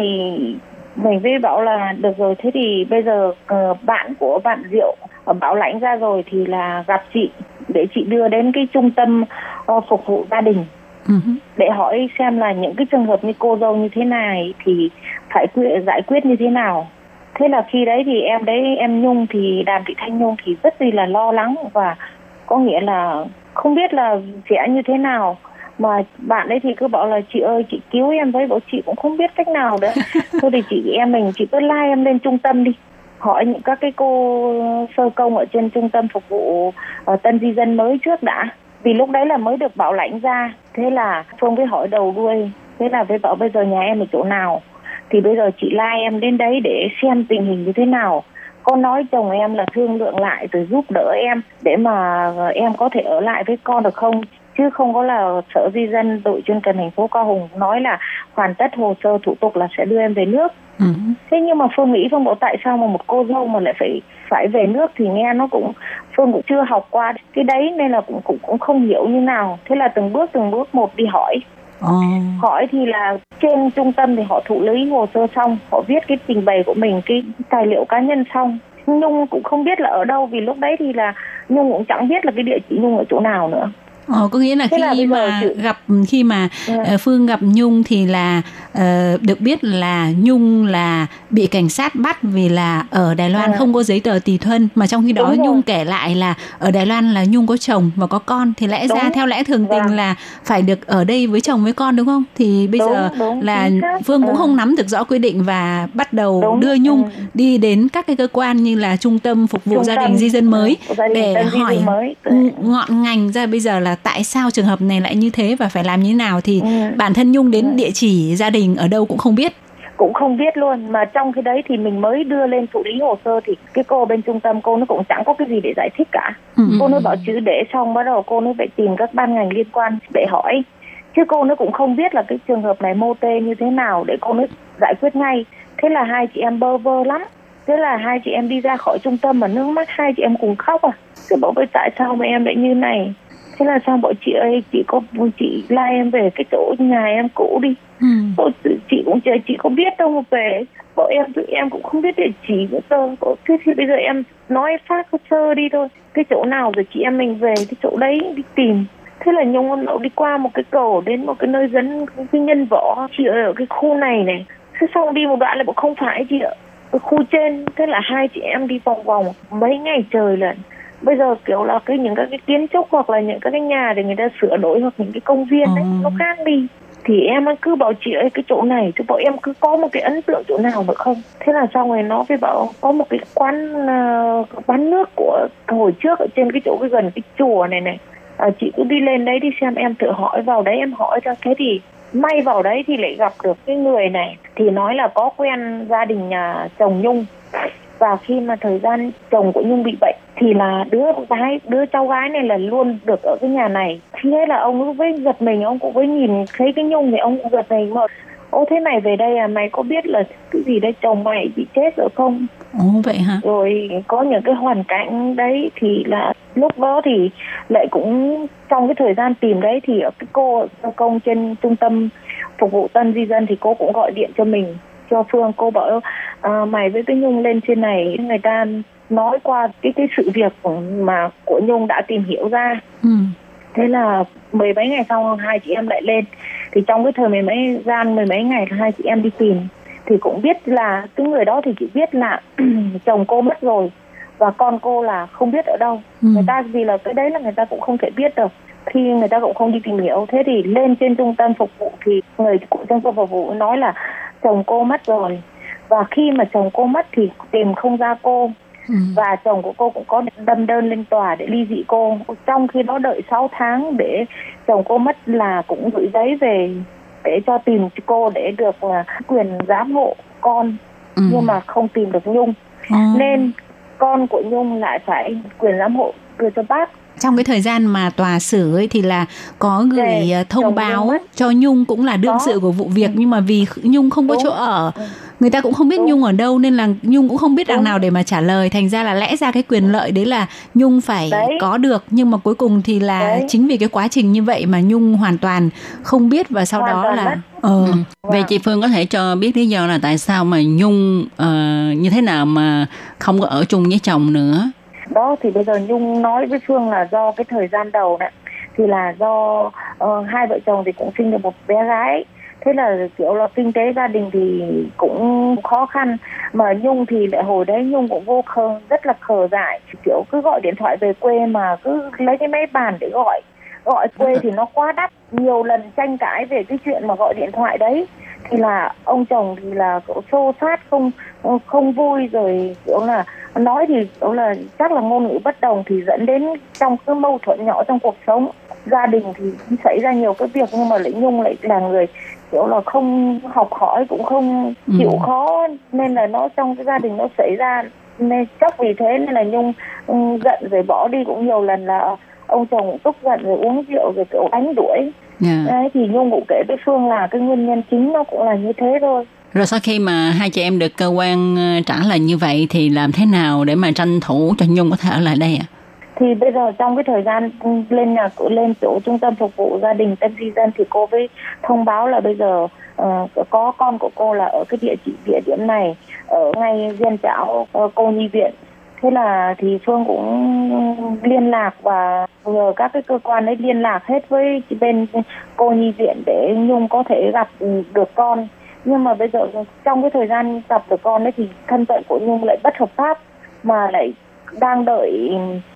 mình mới bảo là được rồi thế thì bây giờ ờ, bạn của bạn Diệu bảo lãnh ra rồi thì là gặp chị để chị đưa đến cái trung tâm ờ, phục vụ gia đình. Ừ. để hỏi xem là những cái trường hợp như cô dâu như thế này thì phải giải quyết như thế nào thế là khi đấy thì em đấy em nhung thì đàm thị thanh nhung thì rất là lo lắng và có nghĩa là không biết là sẽ như thế nào. Mà bạn ấy thì cứ bảo là chị ơi chị cứu em với bảo chị cũng không biết cách nào nữa. Thôi thì chị em mình chị cứ lai em lên trung tâm đi. Hỏi những các cái cô sơ công ở trên trung tâm phục vụ ờ, tân di dân mới trước đã. Vì lúc đấy là mới được bảo lãnh ra. Thế là phương với hỏi đầu đuôi. Thế là với bảo bây giờ nhà em ở chỗ nào thì bây giờ chị lai em đến đấy để xem tình hình như thế nào. Con nói chồng em là thương lượng lại rồi giúp đỡ em để mà em có thể ở lại với con được không? Chứ không có là sở di dân đội chuyên cần thành phố cao hùng nói là hoàn tất hồ sơ thủ tục là sẽ đưa em về nước. Ừ. thế nhưng mà phương nghĩ phương bảo tại sao mà một cô dâu mà lại phải phải về nước thì nghe nó cũng phương cũng chưa học qua. Cái đấy nên là cũng cũng cũng không hiểu như nào. Thế là từng bước từng bước một đi hỏi Ồ. hỏi thì là trên trung tâm thì họ thụ lý hồ sơ xong, họ viết cái trình bày của mình, cái tài liệu cá nhân xong nhung cũng không biết là ở đâu vì lúc đấy thì là nhung cũng chẳng biết là cái địa chỉ nhung ở chỗ nào nữa Ờ, có nghĩa là Thế là khi giờ mà chị- gặp khi mà Ừ. Phương gặp Nhung thì là ờ, được biết là Nhung là bị cảnh sát bắt vì là ở Đài Loan Ừ. không có giấy tờ tùy thân mà trong khi đó Đúng rồi. Nhung kể lại là ở Đài Loan là Nhung có chồng và có con thì lẽ ra Đúng. theo lẽ thường tình Vâng. là phải được ở đây với chồng với con đúng không? Thì bây Đúng, giờ đúng, là. Phương cũng Ừ. không nắm được rõ quy định và bắt đầu Đúng, đưa Nhung ừ. đi đến các cái cơ quan như là trung tâm phục vụ Trung gia đình di dân mới để hỏi mới. Ngọn ngành ra bây giờ là tại sao trường hợp này lại như thế và phải làm như thế nào thì Ừ. bản thân Nhung đến Ừ. địa chỉ gia đình ở đâu cũng không biết. cũng không biết luôn mà trong cái đấy thì mình mới đưa lên thụ lý hồ sơ thì cái cô bên trung tâm cô nó cũng chẳng có cái gì để giải thích cả Ừ. cô nó bảo chứ để xong bắt đầu cô nó phải tìm các ban ngành liên quan để hỏi chứ cô nó cũng không biết là cái trường hợp này mô tê như thế nào để cô nó giải quyết ngay thế là hai chị em bơ vơ lắm thế là hai chị em đi ra khỏi trung tâm mà nước mắt hai chị em cùng khóc à thế bảo với tại sao mà em lại như này thế là sao bảo chị ơi chị có chị lai em về cái chỗ nhà em cũ đi. Ừ. Ôi, chị cũng chờ chị không biết đâu mà về. Bọn em tụi em cũng không biết địa chỉ nữa cơ. Ôi, thế thì bây giờ em nói phát hồ sơ đi thôi. Cái chỗ nào rồi chị em mình về cái chỗ đấy đi tìm. Thế là nhung con lậu đi qua một cái cầu đến một cái nơi dẫn cái nhân võ chị ở cái khu này này. Thế xong đi một đoạn lại bảo không phải chị ạ. Ở khu trên thế là hai chị em đi vòng vòng mấy ngày trời lận bây giờ kiểu là cái những các cái kiến trúc hoặc là những các cái nhà để người ta sửa đổi hoặc những cái công viên đấy Ờ. nó khác đi. Thì em cứ bảo chị ơi cái chỗ này chứ bảo em cứ có một cái ấn tượng chỗ nào nữa không. Thế là xong rồi nó mới bảo có một cái quán uh, nước của hồi trước ở trên cái chỗ cái gần cái chùa này này. À, chị cứ đi lên đấy đi xem em tự hỏi vào đấy em hỏi cho thế thì may vào đấy thì lại gặp được cái người này. Thì nói là có quen gia đình nhà chồng nhung và khi mà thời gian chồng của nhung bị bệnh thì là đứa gái đứa cháu gái này là luôn được ở cái nhà này. Thế là ông cứ với giật mình ông cũng với nhìn thấy cái nhung thì ông cũng giật mình mà ô thế này về đây à? Mày có biết là cái gì đấy chồng mày bị chết rồi không? Ồ vậy hả? rồi có những cái hoàn cảnh đấy thì là lúc đó thì lại cũng trong cái thời gian tìm đấy thì ở cái cô công trên trung tâm phục vụ tân di dân thì cô cũng gọi điện cho mình cho phương cô bảo à, mày với cái nhung lên trên này. Người ta nói qua cái cái sự việc của, mà của nhung đã tìm hiểu ra. Ừ. thế là mười mấy ngày sau hai chị em lại lên. Thì trong cái thời mười mấy gian mười mấy ngày hai chị em đi tìm. Thì cũng biết là cái người đó thì chỉ biết là chồng cô mất rồi và con cô là không biết ở đâu. Ừ. người ta vì là cái đấy là người ta cũng không thể biết được khi người ta cũng không đi tìm hiểu. Thế thì lên trên trung tâm phục vụ thì người của trung tâm phục vụ nói là chồng cô mất rồi. Và khi mà chồng cô mất thì tìm không ra cô. Ừ. và chồng của cô cũng có đâm đơn lên tòa để ly dị cô. Trong khi đó đợi 6 tháng để chồng cô mất là cũng gửi giấy về để cho tìm cô để được à, quyền giám hộ con. Ừ. nhưng mà không tìm được nhung. Ồ. nên con của nhung lại phải quyền giám hộ đưa cho bác trong cái thời gian mà tòa xử ấy thì là có gửi Để ờ, thông báo cho Nhung cũng là đương Có. sự của vụ việc nhưng mà vì Nhung không có Đúng. chỗ ở Ừ. người ta cũng không biết Đúng. nhung ở đâu nên là nhung cũng không biết đằng nào để mà trả lời thành ra là lẽ ra cái quyền lợi đấy là nhung phải Đấy. có được nhưng mà cuối cùng thì là Đấy. chính vì cái quá trình như vậy mà nhung hoàn toàn không biết và sau Hoàn đó là mất. ờ Ừ. Vậy chị Phương có thể cho biết lý do là tại sao mà Nhung ờ, như thế nào mà không có ở chung với chồng nữa? Đó thì bây giờ nhung nói với phương là do cái thời gian đầu này thì là do uh, hai vợ chồng thì cũng sinh được một bé gái. Thế là kiểu là kinh tế gia đình thì cũng khó khăn. Mà nhung thì lại hồi đấy nhung cũng vô khờ rất là khờ dại. Kiểu cứ gọi điện thoại về quê mà cứ lấy cái máy bàn để gọi. Gọi quê thì nó quá đắt. Nhiều lần tranh cãi về cái chuyện mà gọi điện thoại đấy. Thì là ông chồng thì là cậu xô sát không không vui rồi kiểu là nói thì kiểu là chắc là ngôn ngữ bất đồng thì dẫn đến trong cái mâu thuẫn nhỏ trong cuộc sống gia đình thì xảy ra nhiều cái việc nhưng mà lại nhung lại là người kiểu là không học hỏi cũng không chịu Ừ. khó nên là nó trong cái gia đình nó xảy ra nên chắc vì thế nên là nhung ừ, giận rồi bỏ đi cũng nhiều lần là ông chồng cũng tức giận rồi uống rượu rồi kiểu đánh đuổi Dạ. đấy thì nhung cũng kể với phương là cái nguyên nhân chính nó cũng là như thế thôi rồi sau khi mà hai chị em được cơ quan ờ, trả lời như vậy thì làm thế nào để mà tranh thủ cho Nhung có thể ở lại đây ạ? thì bây giờ trong cái thời gian lên nhà lên chỗ trung tâm phục vụ gia đình Tân Di Dân thì cô với thông báo là bây giờ uh, có con của cô là ở cái địa chỉ địa điểm này ở ngay viên trảo uh, ờ, cô nhi viện thế là thì phương cũng liên lạc và nhờ các cái cơ quan ấy liên lạc hết với bên cô nhi viện để nhung có thể gặp được con nhưng mà bây giờ trong cái thời gian gặp được con ấy thì thân phận của nhung lại bất hợp pháp mà lại đang đợi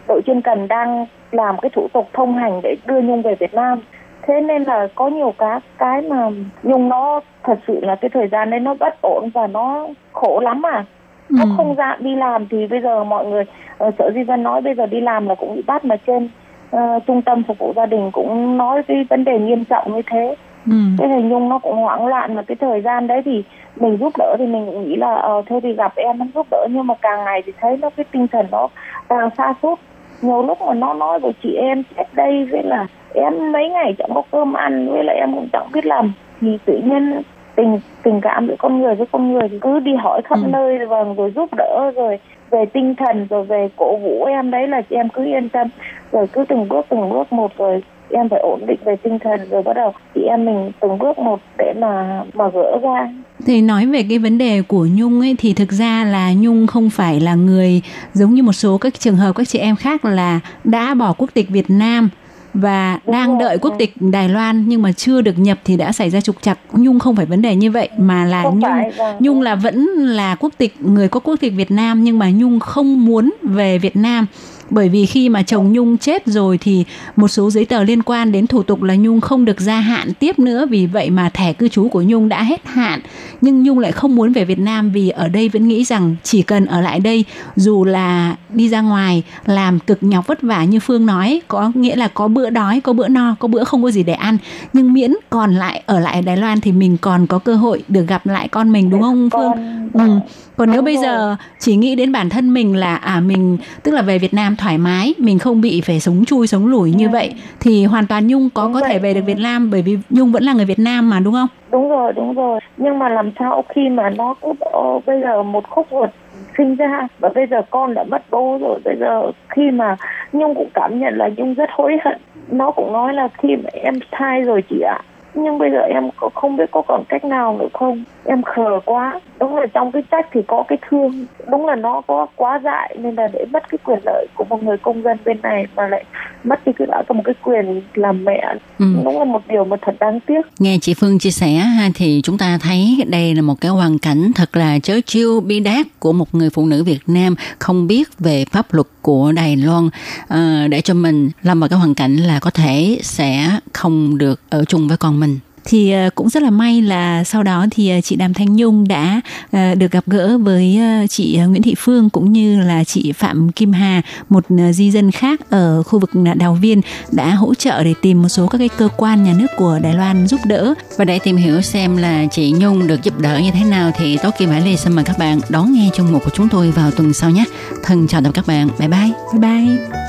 đội chuyên cần đang làm cái thủ tục thông hành để đưa nhung về việt nam. Thế nên là có nhiều các cái mà nhung nó thật sự là cái thời gian đấy nó bất ổn và nó khổ lắm à. Nó Ừ. không dạ đi làm thì bây giờ mọi người ờ, sở di dân nói bây giờ đi làm là cũng bị bắt mà trên ờ, trung tâm phục vụ gia đình cũng nói cái vấn đề nghiêm trọng như thế Ừ. thế thì nhung nó cũng hoảng loạn mà cái thời gian đấy thì mình giúp đỡ thì mình cũng nghĩ là ờ thôi thì gặp em nó giúp đỡ nhưng mà càng ngày thì thấy nó cái tinh thần nó càng xa sút nhiều lúc mà nó nói với chị em chết đây với là em mấy ngày chẳng có cơm ăn với lại em cũng chẳng biết làm thì tự nhiên tình tình cảm giữa con người với con người thì cứ đi hỏi khắp Ừ. nơi rồi vâng rồi giúp đỡ rồi về tinh thần rồi về cổ vũ em đấy là chị em cứ yên tâm rồi cứ từng bước từng bước một rồi em phải ổn định về tinh thần rồi bắt đầu chị em mình từng bước một để mà mà gỡ ra Thì nói về cái vấn đề của Nhung ấy thì thực ra là Nhung không phải là người giống như một số các trường hợp các chị em khác là đã bỏ quốc tịch Việt Nam và Đúng đang rồi, đợi quốc tịch Đài Loan nhưng mà chưa được nhập thì đã xảy ra trục trặc. Nhung không phải vấn đề như vậy mà là không Nhung phải vâng. Nhung là vẫn là quốc tịch người có quốc tịch Việt Nam nhưng mà Nhung không muốn về Việt Nam bởi vì khi mà chồng Nhung chết rồi thì một số giấy tờ liên quan đến thủ tục là Nhung không được gia hạn tiếp nữa. Vì vậy mà thẻ cư trú của Nhung đã hết hạn. Nhưng Nhung lại không muốn về Việt Nam vì ở đây vẫn nghĩ rằng chỉ cần ở lại đây dù là đi ra ngoài làm cực nhọc vất vả như Phương nói có nghĩa là có bữa đói có bữa no có bữa không có gì để ăn. Nhưng miễn còn lại ở lại Đài Loan thì mình còn có cơ hội được gặp lại con mình đúng không Phương? Ừ. Còn nếu bây giờ chỉ nghĩ đến bản thân mình là à mình tức là về Việt Nam thoải mái, mình không bị phải sống chui sống lủi như vậy thì hoàn toàn Nhung có Đúng có thể vậy. về được Việt Nam bởi vì Nhung vẫn là người Việt Nam mà đúng không? đúng rồi đúng rồi nhưng mà làm sao khi mà nó cứ ờ, bây giờ một khúc ruột sinh ra và bây giờ con đã mất bố rồi bây giờ khi mà nhung cũng cảm nhận là nhung rất hối hận nó cũng nói là khi mà em thai rồi chị ạ nhưng bây giờ em có không biết có còn cách nào nữa không? Em khờ quá. Đúng là trong cái trách thì có cái thương. Đúng là nó có quá dại nên là để mất cái quyền lợi của một người công dân bên này mà lại mất đi cái đã có một cái quyền làm mẹ. Ừ. đúng là một điều mà thật đáng tiếc. Nghe chị Phương chia sẻ ha, thì chúng ta thấy đây là một cái hoàn cảnh thật là chớ chiêu bi đát của một người phụ nữ Việt Nam không biết về pháp luật của Đài Loan ờ, để cho mình lâm vào cái hoàn cảnh là có thể sẽ không được ở chung với con mình. Thì ờ, cũng rất là may là sau đó thì ờ, chị Đàm Thanh Nhung đã ờ, được gặp gỡ với chị Nguyễn Thị Phương cũng như là chị Phạm Kim Hà, một di dân khác ở khu vực Đào Viên đã hỗ trợ để tìm một số các cái cơ quan nhà nước của Đài Loan giúp đỡ. Và để tìm hiểu xem là chị Nhung được giúp đỡ như thế nào thì Tố Kim Hải Ly xin mời các bạn đón nghe chương mục của chúng tôi vào tuần sau nhé. Thân chào tạm các bạn. Bye bye. Bye bye.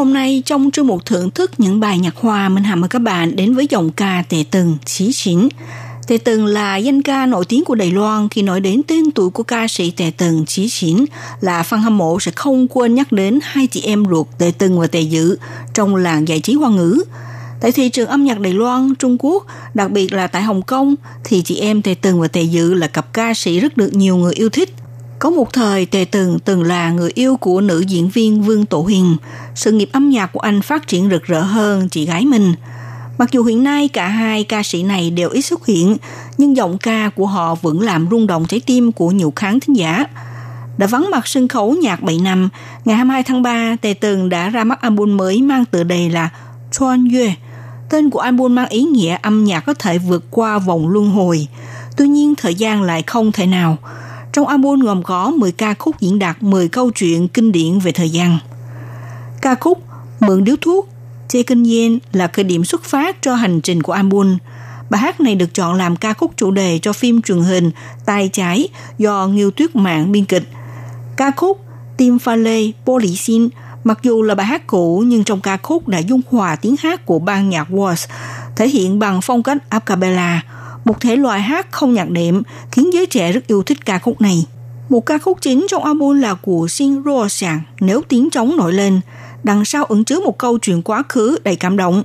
Hôm nay trong chương mục thưởng thức những bài nhạc hoa, mình hàm mời các bạn đến với dòng ca Tề Từng, Chí Chính. Tề Từng là danh ca nổi tiếng của Đài Loan. Khi nói đến tên tuổi của ca sĩ Tề Từng, Chí Chính là fan hâm mộ sẽ không quên nhắc đến hai chị em ruột Tề Từng và Tề Dự trong làng giải trí hoa ngữ. Tại thị trường âm nhạc Đài Loan, Trung Quốc, đặc biệt là tại Hồng Kông, thì chị em Tề Từng và Tề Dự là cặp ca sĩ rất được nhiều người yêu thích. Có một thời Tề Từng từng là người yêu của nữ diễn viên Vương Tổ Huyền. Sự nghiệp âm nhạc của anh phát triển rực rỡ hơn chị gái mình. Mặc dù hiện nay cả hai ca sĩ này đều ít xuất hiện, nhưng giọng ca của họ vẫn làm rung động trái tim của nhiều khán thính giả. Đã vắng mặt sân khấu nhạc 7 năm, ngày 22 tháng 3, Tề Từng đã ra mắt album mới mang tựa đề là Chuan Yue. Tên của album mang ý nghĩa âm nhạc có thể vượt qua vòng luân hồi. Tuy nhiên thời gian lại không thể nào. Trong album gồm có 10 ca khúc diễn đạt 10 câu chuyện kinh điển về thời gian. Ca khúc Mượn điếu thuốc, Chê Kinh Yen là khởi điểm xuất phát cho hành trình của album. Bài hát này được chọn làm ca khúc chủ đề cho phim truyền hình Tay Trái do Nghiêu Tuyết Mạng biên kịch. Ca khúc Tim Pha Lê, Bô Lý Xin Mặc dù là bài hát cũ nhưng trong ca khúc đã dung hòa tiếng hát của ban nhạc Waltz, thể hiện bằng phong cách a cappella, một thể loại hát không nhạc đệm khiến giới trẻ rất yêu thích ca khúc này. Một ca khúc chính trong album là của Xin Rô Sàng, Nếu tiếng trống nổi lên, đằng sau ẩn chứa một câu chuyện quá khứ đầy cảm động.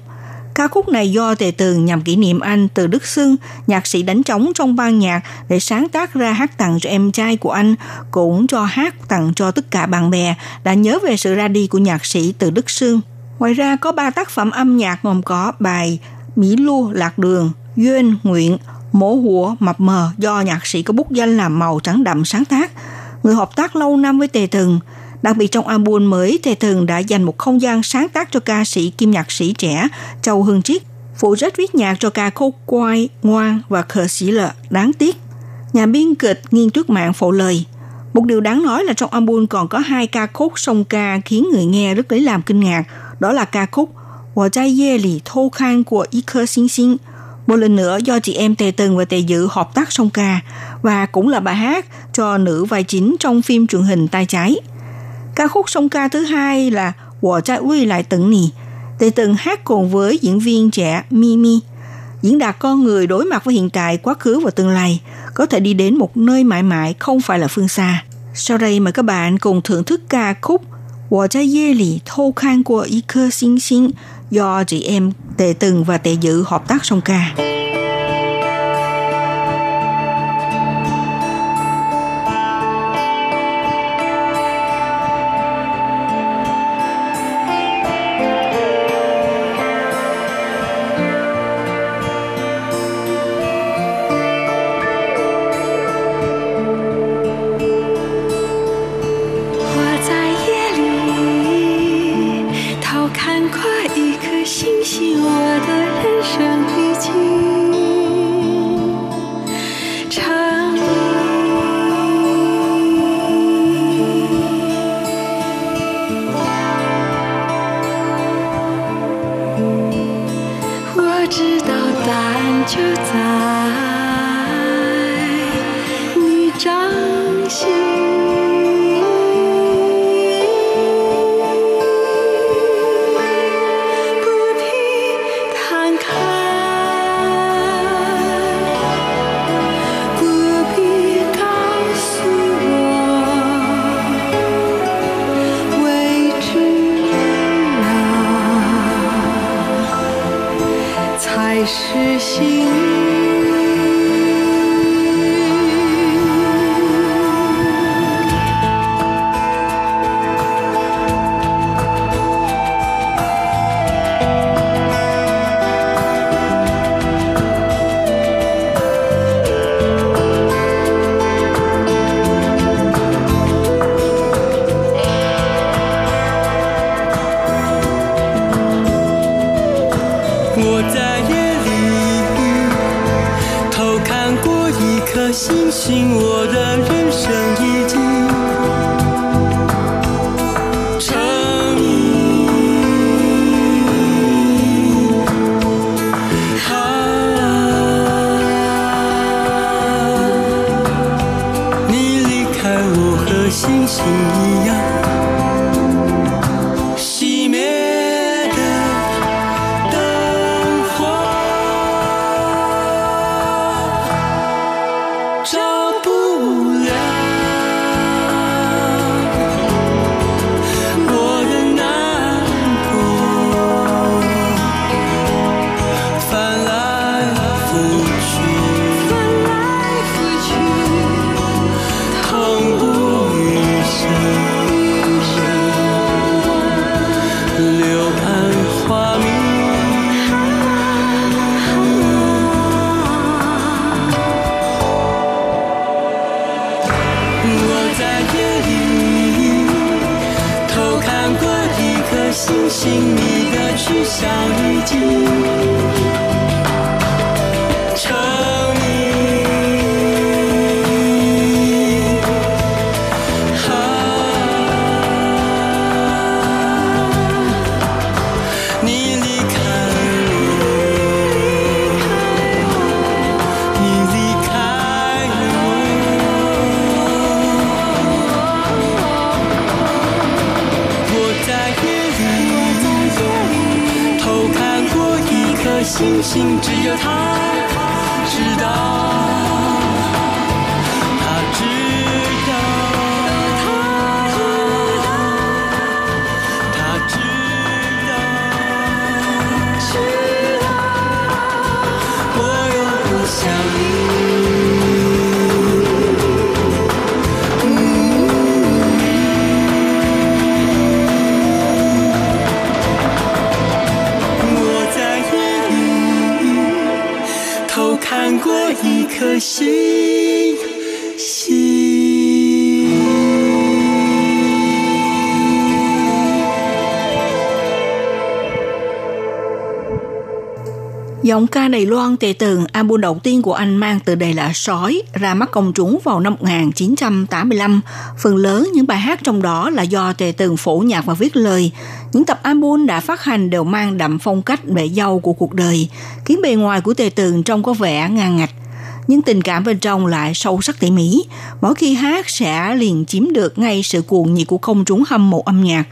Ca khúc này do Tề Tường nhằm kỷ niệm anh Từ Đức Sương, nhạc sĩ đánh trống trong ban nhạc để sáng tác ra hát tặng cho em trai của anh, cũng cho hát tặng cho tất cả bạn bè đã nhớ về sự ra đi của nhạc sĩ Từ Đức Sương. Ngoài ra có ba tác phẩm âm nhạc gồm có bài Mỹ Lu Lạc Đường, Duyên Nguyện, Mổ hùa Mập Mờ do nhạc sĩ có bút danh là Màu Trắng Đậm sáng tác. Người hợp tác lâu năm với Tề Tường, Đặc biệt trong album mới, Tề tường đã dành một không gian sáng tác cho ca sĩ kim nhạc sĩ trẻ Châu Hưng Triết, phụ trách viết nhạc cho ca khúc Quai, Ngoan và Khờ Sĩ Lợ, đáng tiếc. Nhà biên kịch Nghiên trước Mạng phụ lời. Một điều đáng nói là trong album còn có hai ca khúc song ca khiến người nghe rất lấy làm kinh ngạc. Đó là ca khúc Wo Zai Ye Li Thô Khang của Y Khơ Sinh Sinh. Một lần nữa do chị em Tề Tường và Tề Dự hợp tác song ca và cũng là bài hát cho nữ vai chính trong phim truyền hình tay trái. Ca khúc song ca thứ hai là Wo Zai Uy Lại Tận Nì. Tề Tường hát cùng với diễn viên trẻ Mimi. Diễn đạt con người đối mặt với hiện tại, quá khứ và tương lai, có thể đi đến một nơi mãi mãi không phải là phương xa. Sau đây mời các bạn cùng thưởng thức ca khúc Wo Zai Ye Li Thâu Khang của Y Cơ Sinh Sinh do chị em Tề từng và Tề Dự hợp tác song ca. 星星，只有他知道，颗星星。 Giọng ca Đài Loan Tề Tường, album đầu tiên của anh mang từ đề là Sói, ra mắt công chúng vào năm 1985. Phần lớn những bài hát trong đó là do Tề Tường phổ nhạc và viết lời. Những tập album đã phát hành đều mang đậm phong cách bể dâu của cuộc đời, khiến bề ngoài của Tề Tường trông có vẻ ngang ngạch. nhưng tình cảm bên trong lại sâu sắc tỉ mỉ. Mỗi khi hát sẽ liền chiếm được ngay sự cuồng nhiệt của công chúng hâm mộ âm nhạc.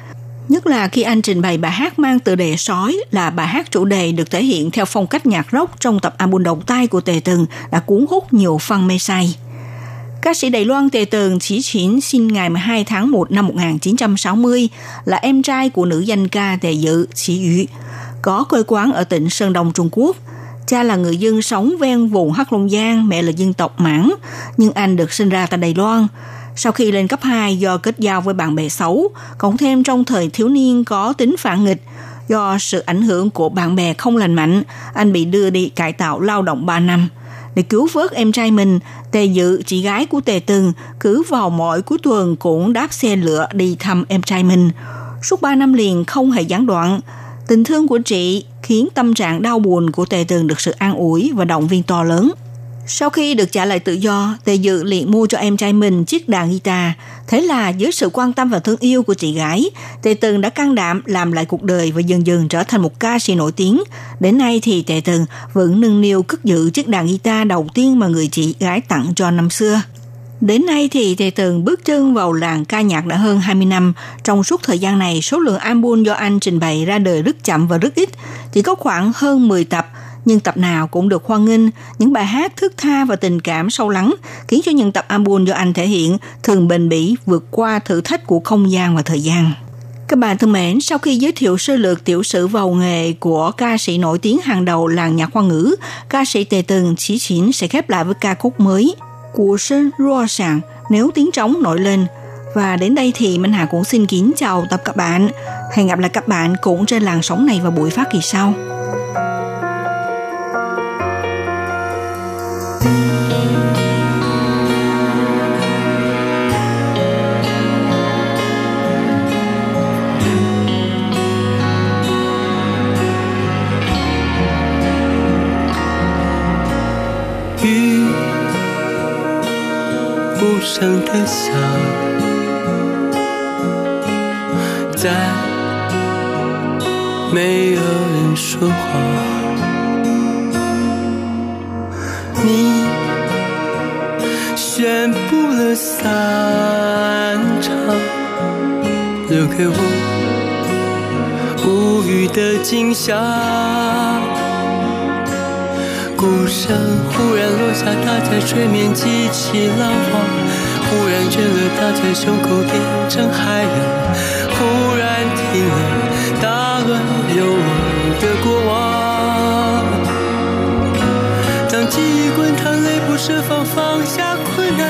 Nhất là khi anh trình bày bài hát mang tựa đề Sói là bài hát chủ đề được thể hiện theo phong cách nhạc rock trong tập album đầu tay của Tề Tường đã cuốn hút nhiều fan mê say. Ca sĩ Đài Loan Tề Tường Chỉ Chín sinh ngày 12 tháng 1 năm 1960 là em trai của nữ danh ca Tề Dự Chỉ Yu, có quê quán ở tỉnh Sơn Đông Trung Quốc. Cha là người dân sống ven vùng Hắc Long Giang, mẹ là dân tộc Mãn, nhưng anh được sinh ra tại Đài Loan. Sau khi lên cấp 2 do kết giao với bạn bè xấu, cộng thêm trong thời thiếu niên có tính phản nghịch, do sự ảnh hưởng của bạn bè không lành mạnh, anh bị đưa đi cải tạo lao động 3 năm. Để cứu vớt em trai mình, Tề Dự, chị gái của Tề Từng cứ vào mỗi cuối tuần cũng đáp xe lửa đi thăm em trai mình. Suốt 3 năm liền không hề gián đoạn. Tình thương của chị khiến tâm trạng đau buồn của Tề Tường được sự an ủi và động viên to lớn. Sau khi được trả lại tự do, Tề Dự liền mua cho em trai mình chiếc đàn guitar. Thế là dưới sự quan tâm và thương yêu của chị gái, Tề Tường đã can đảm làm lại cuộc đời và dần dần trở thành một ca sĩ nổi tiếng. Đến nay thì Tề Tường vẫn nâng niu cất giữ chiếc đàn guitar đầu tiên mà người chị gái tặng cho năm xưa. Đến nay thì Tề Tường bước chân vào làng ca nhạc đã hơn 20 năm. Trong suốt thời gian này, số lượng album do anh trình bày ra đời rất chậm và rất ít, chỉ có khoảng hơn 10 tập. Nhưng tập nào cũng được hoan nghênh, những bài hát thức tha và tình cảm sâu lắng, khiến cho những tập album do anh thể hiện thường bền bỉ vượt qua thử thách của không gian và thời gian. Các bạn thân mến, sau khi giới thiệu sơ lược tiểu sử vào nghề của ca sĩ nổi tiếng hàng đầu làng nhạc hoa ngữ, ca sĩ Tề Tường Chí Chín sẽ khép lại với ca khúc mới của sân rua sàng nếu tiếng trống nổi lên. Và đến đây thì Minh Hà cũng xin kính chào tập các bạn. Hẹn gặp lại các bạn cũng trên làn sóng này vào buổi phát kỳ sau. 声的笑，在没有人说话。你宣布了散场，留给我无语的惊吓。鼓声忽然落下，打在水面，激起浪花。忽然倦了，打在胸口变成海洋。忽然停了，打乱有我的过往。当记忆滚烫，泪不设防，放下困难，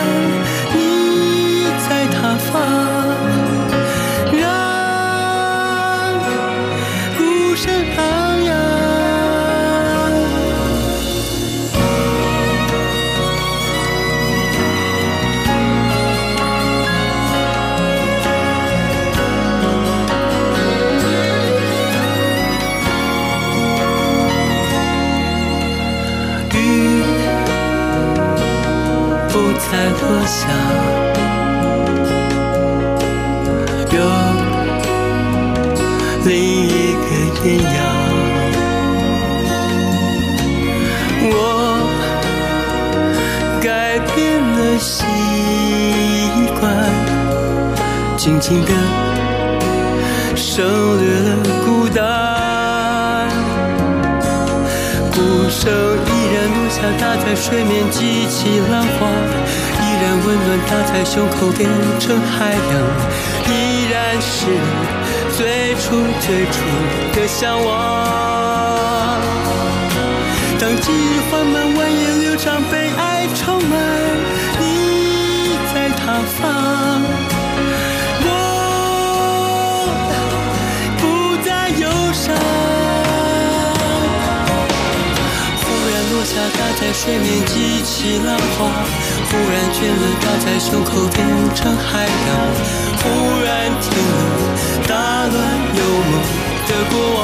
你在他方。在落下，有另一个艳阳。我改变了习惯，静静的省略了孤单。鼓声依然落下，打在水面，激起浪花。然温暖打在胸口，变成海洋，依然是最初最初的向往。当记忆缓慢蜿蜒流长，被爱充满，你在他方，打在水面，激起浪花。忽然倦了，打在胸口变成海洋。忽然停了，打乱有梦的过往。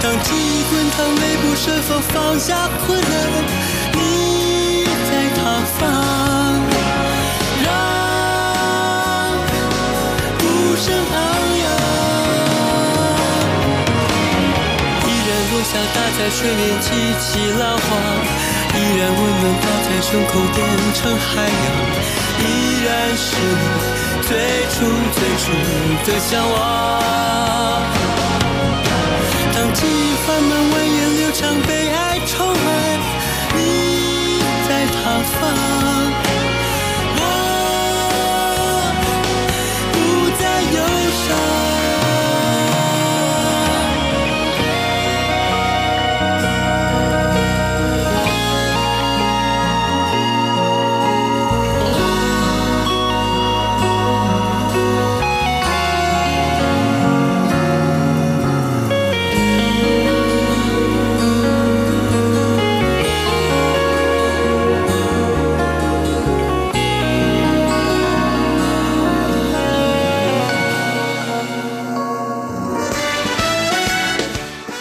当记忆滚烫，泪不舍，否放下困难？你在他方，下，打在水面，激起浪花。依然温暖打在胸口，变成海洋，依然是你最初最初的向往。当记忆缓慢蜿蜒流长，被爱充满，你在他方，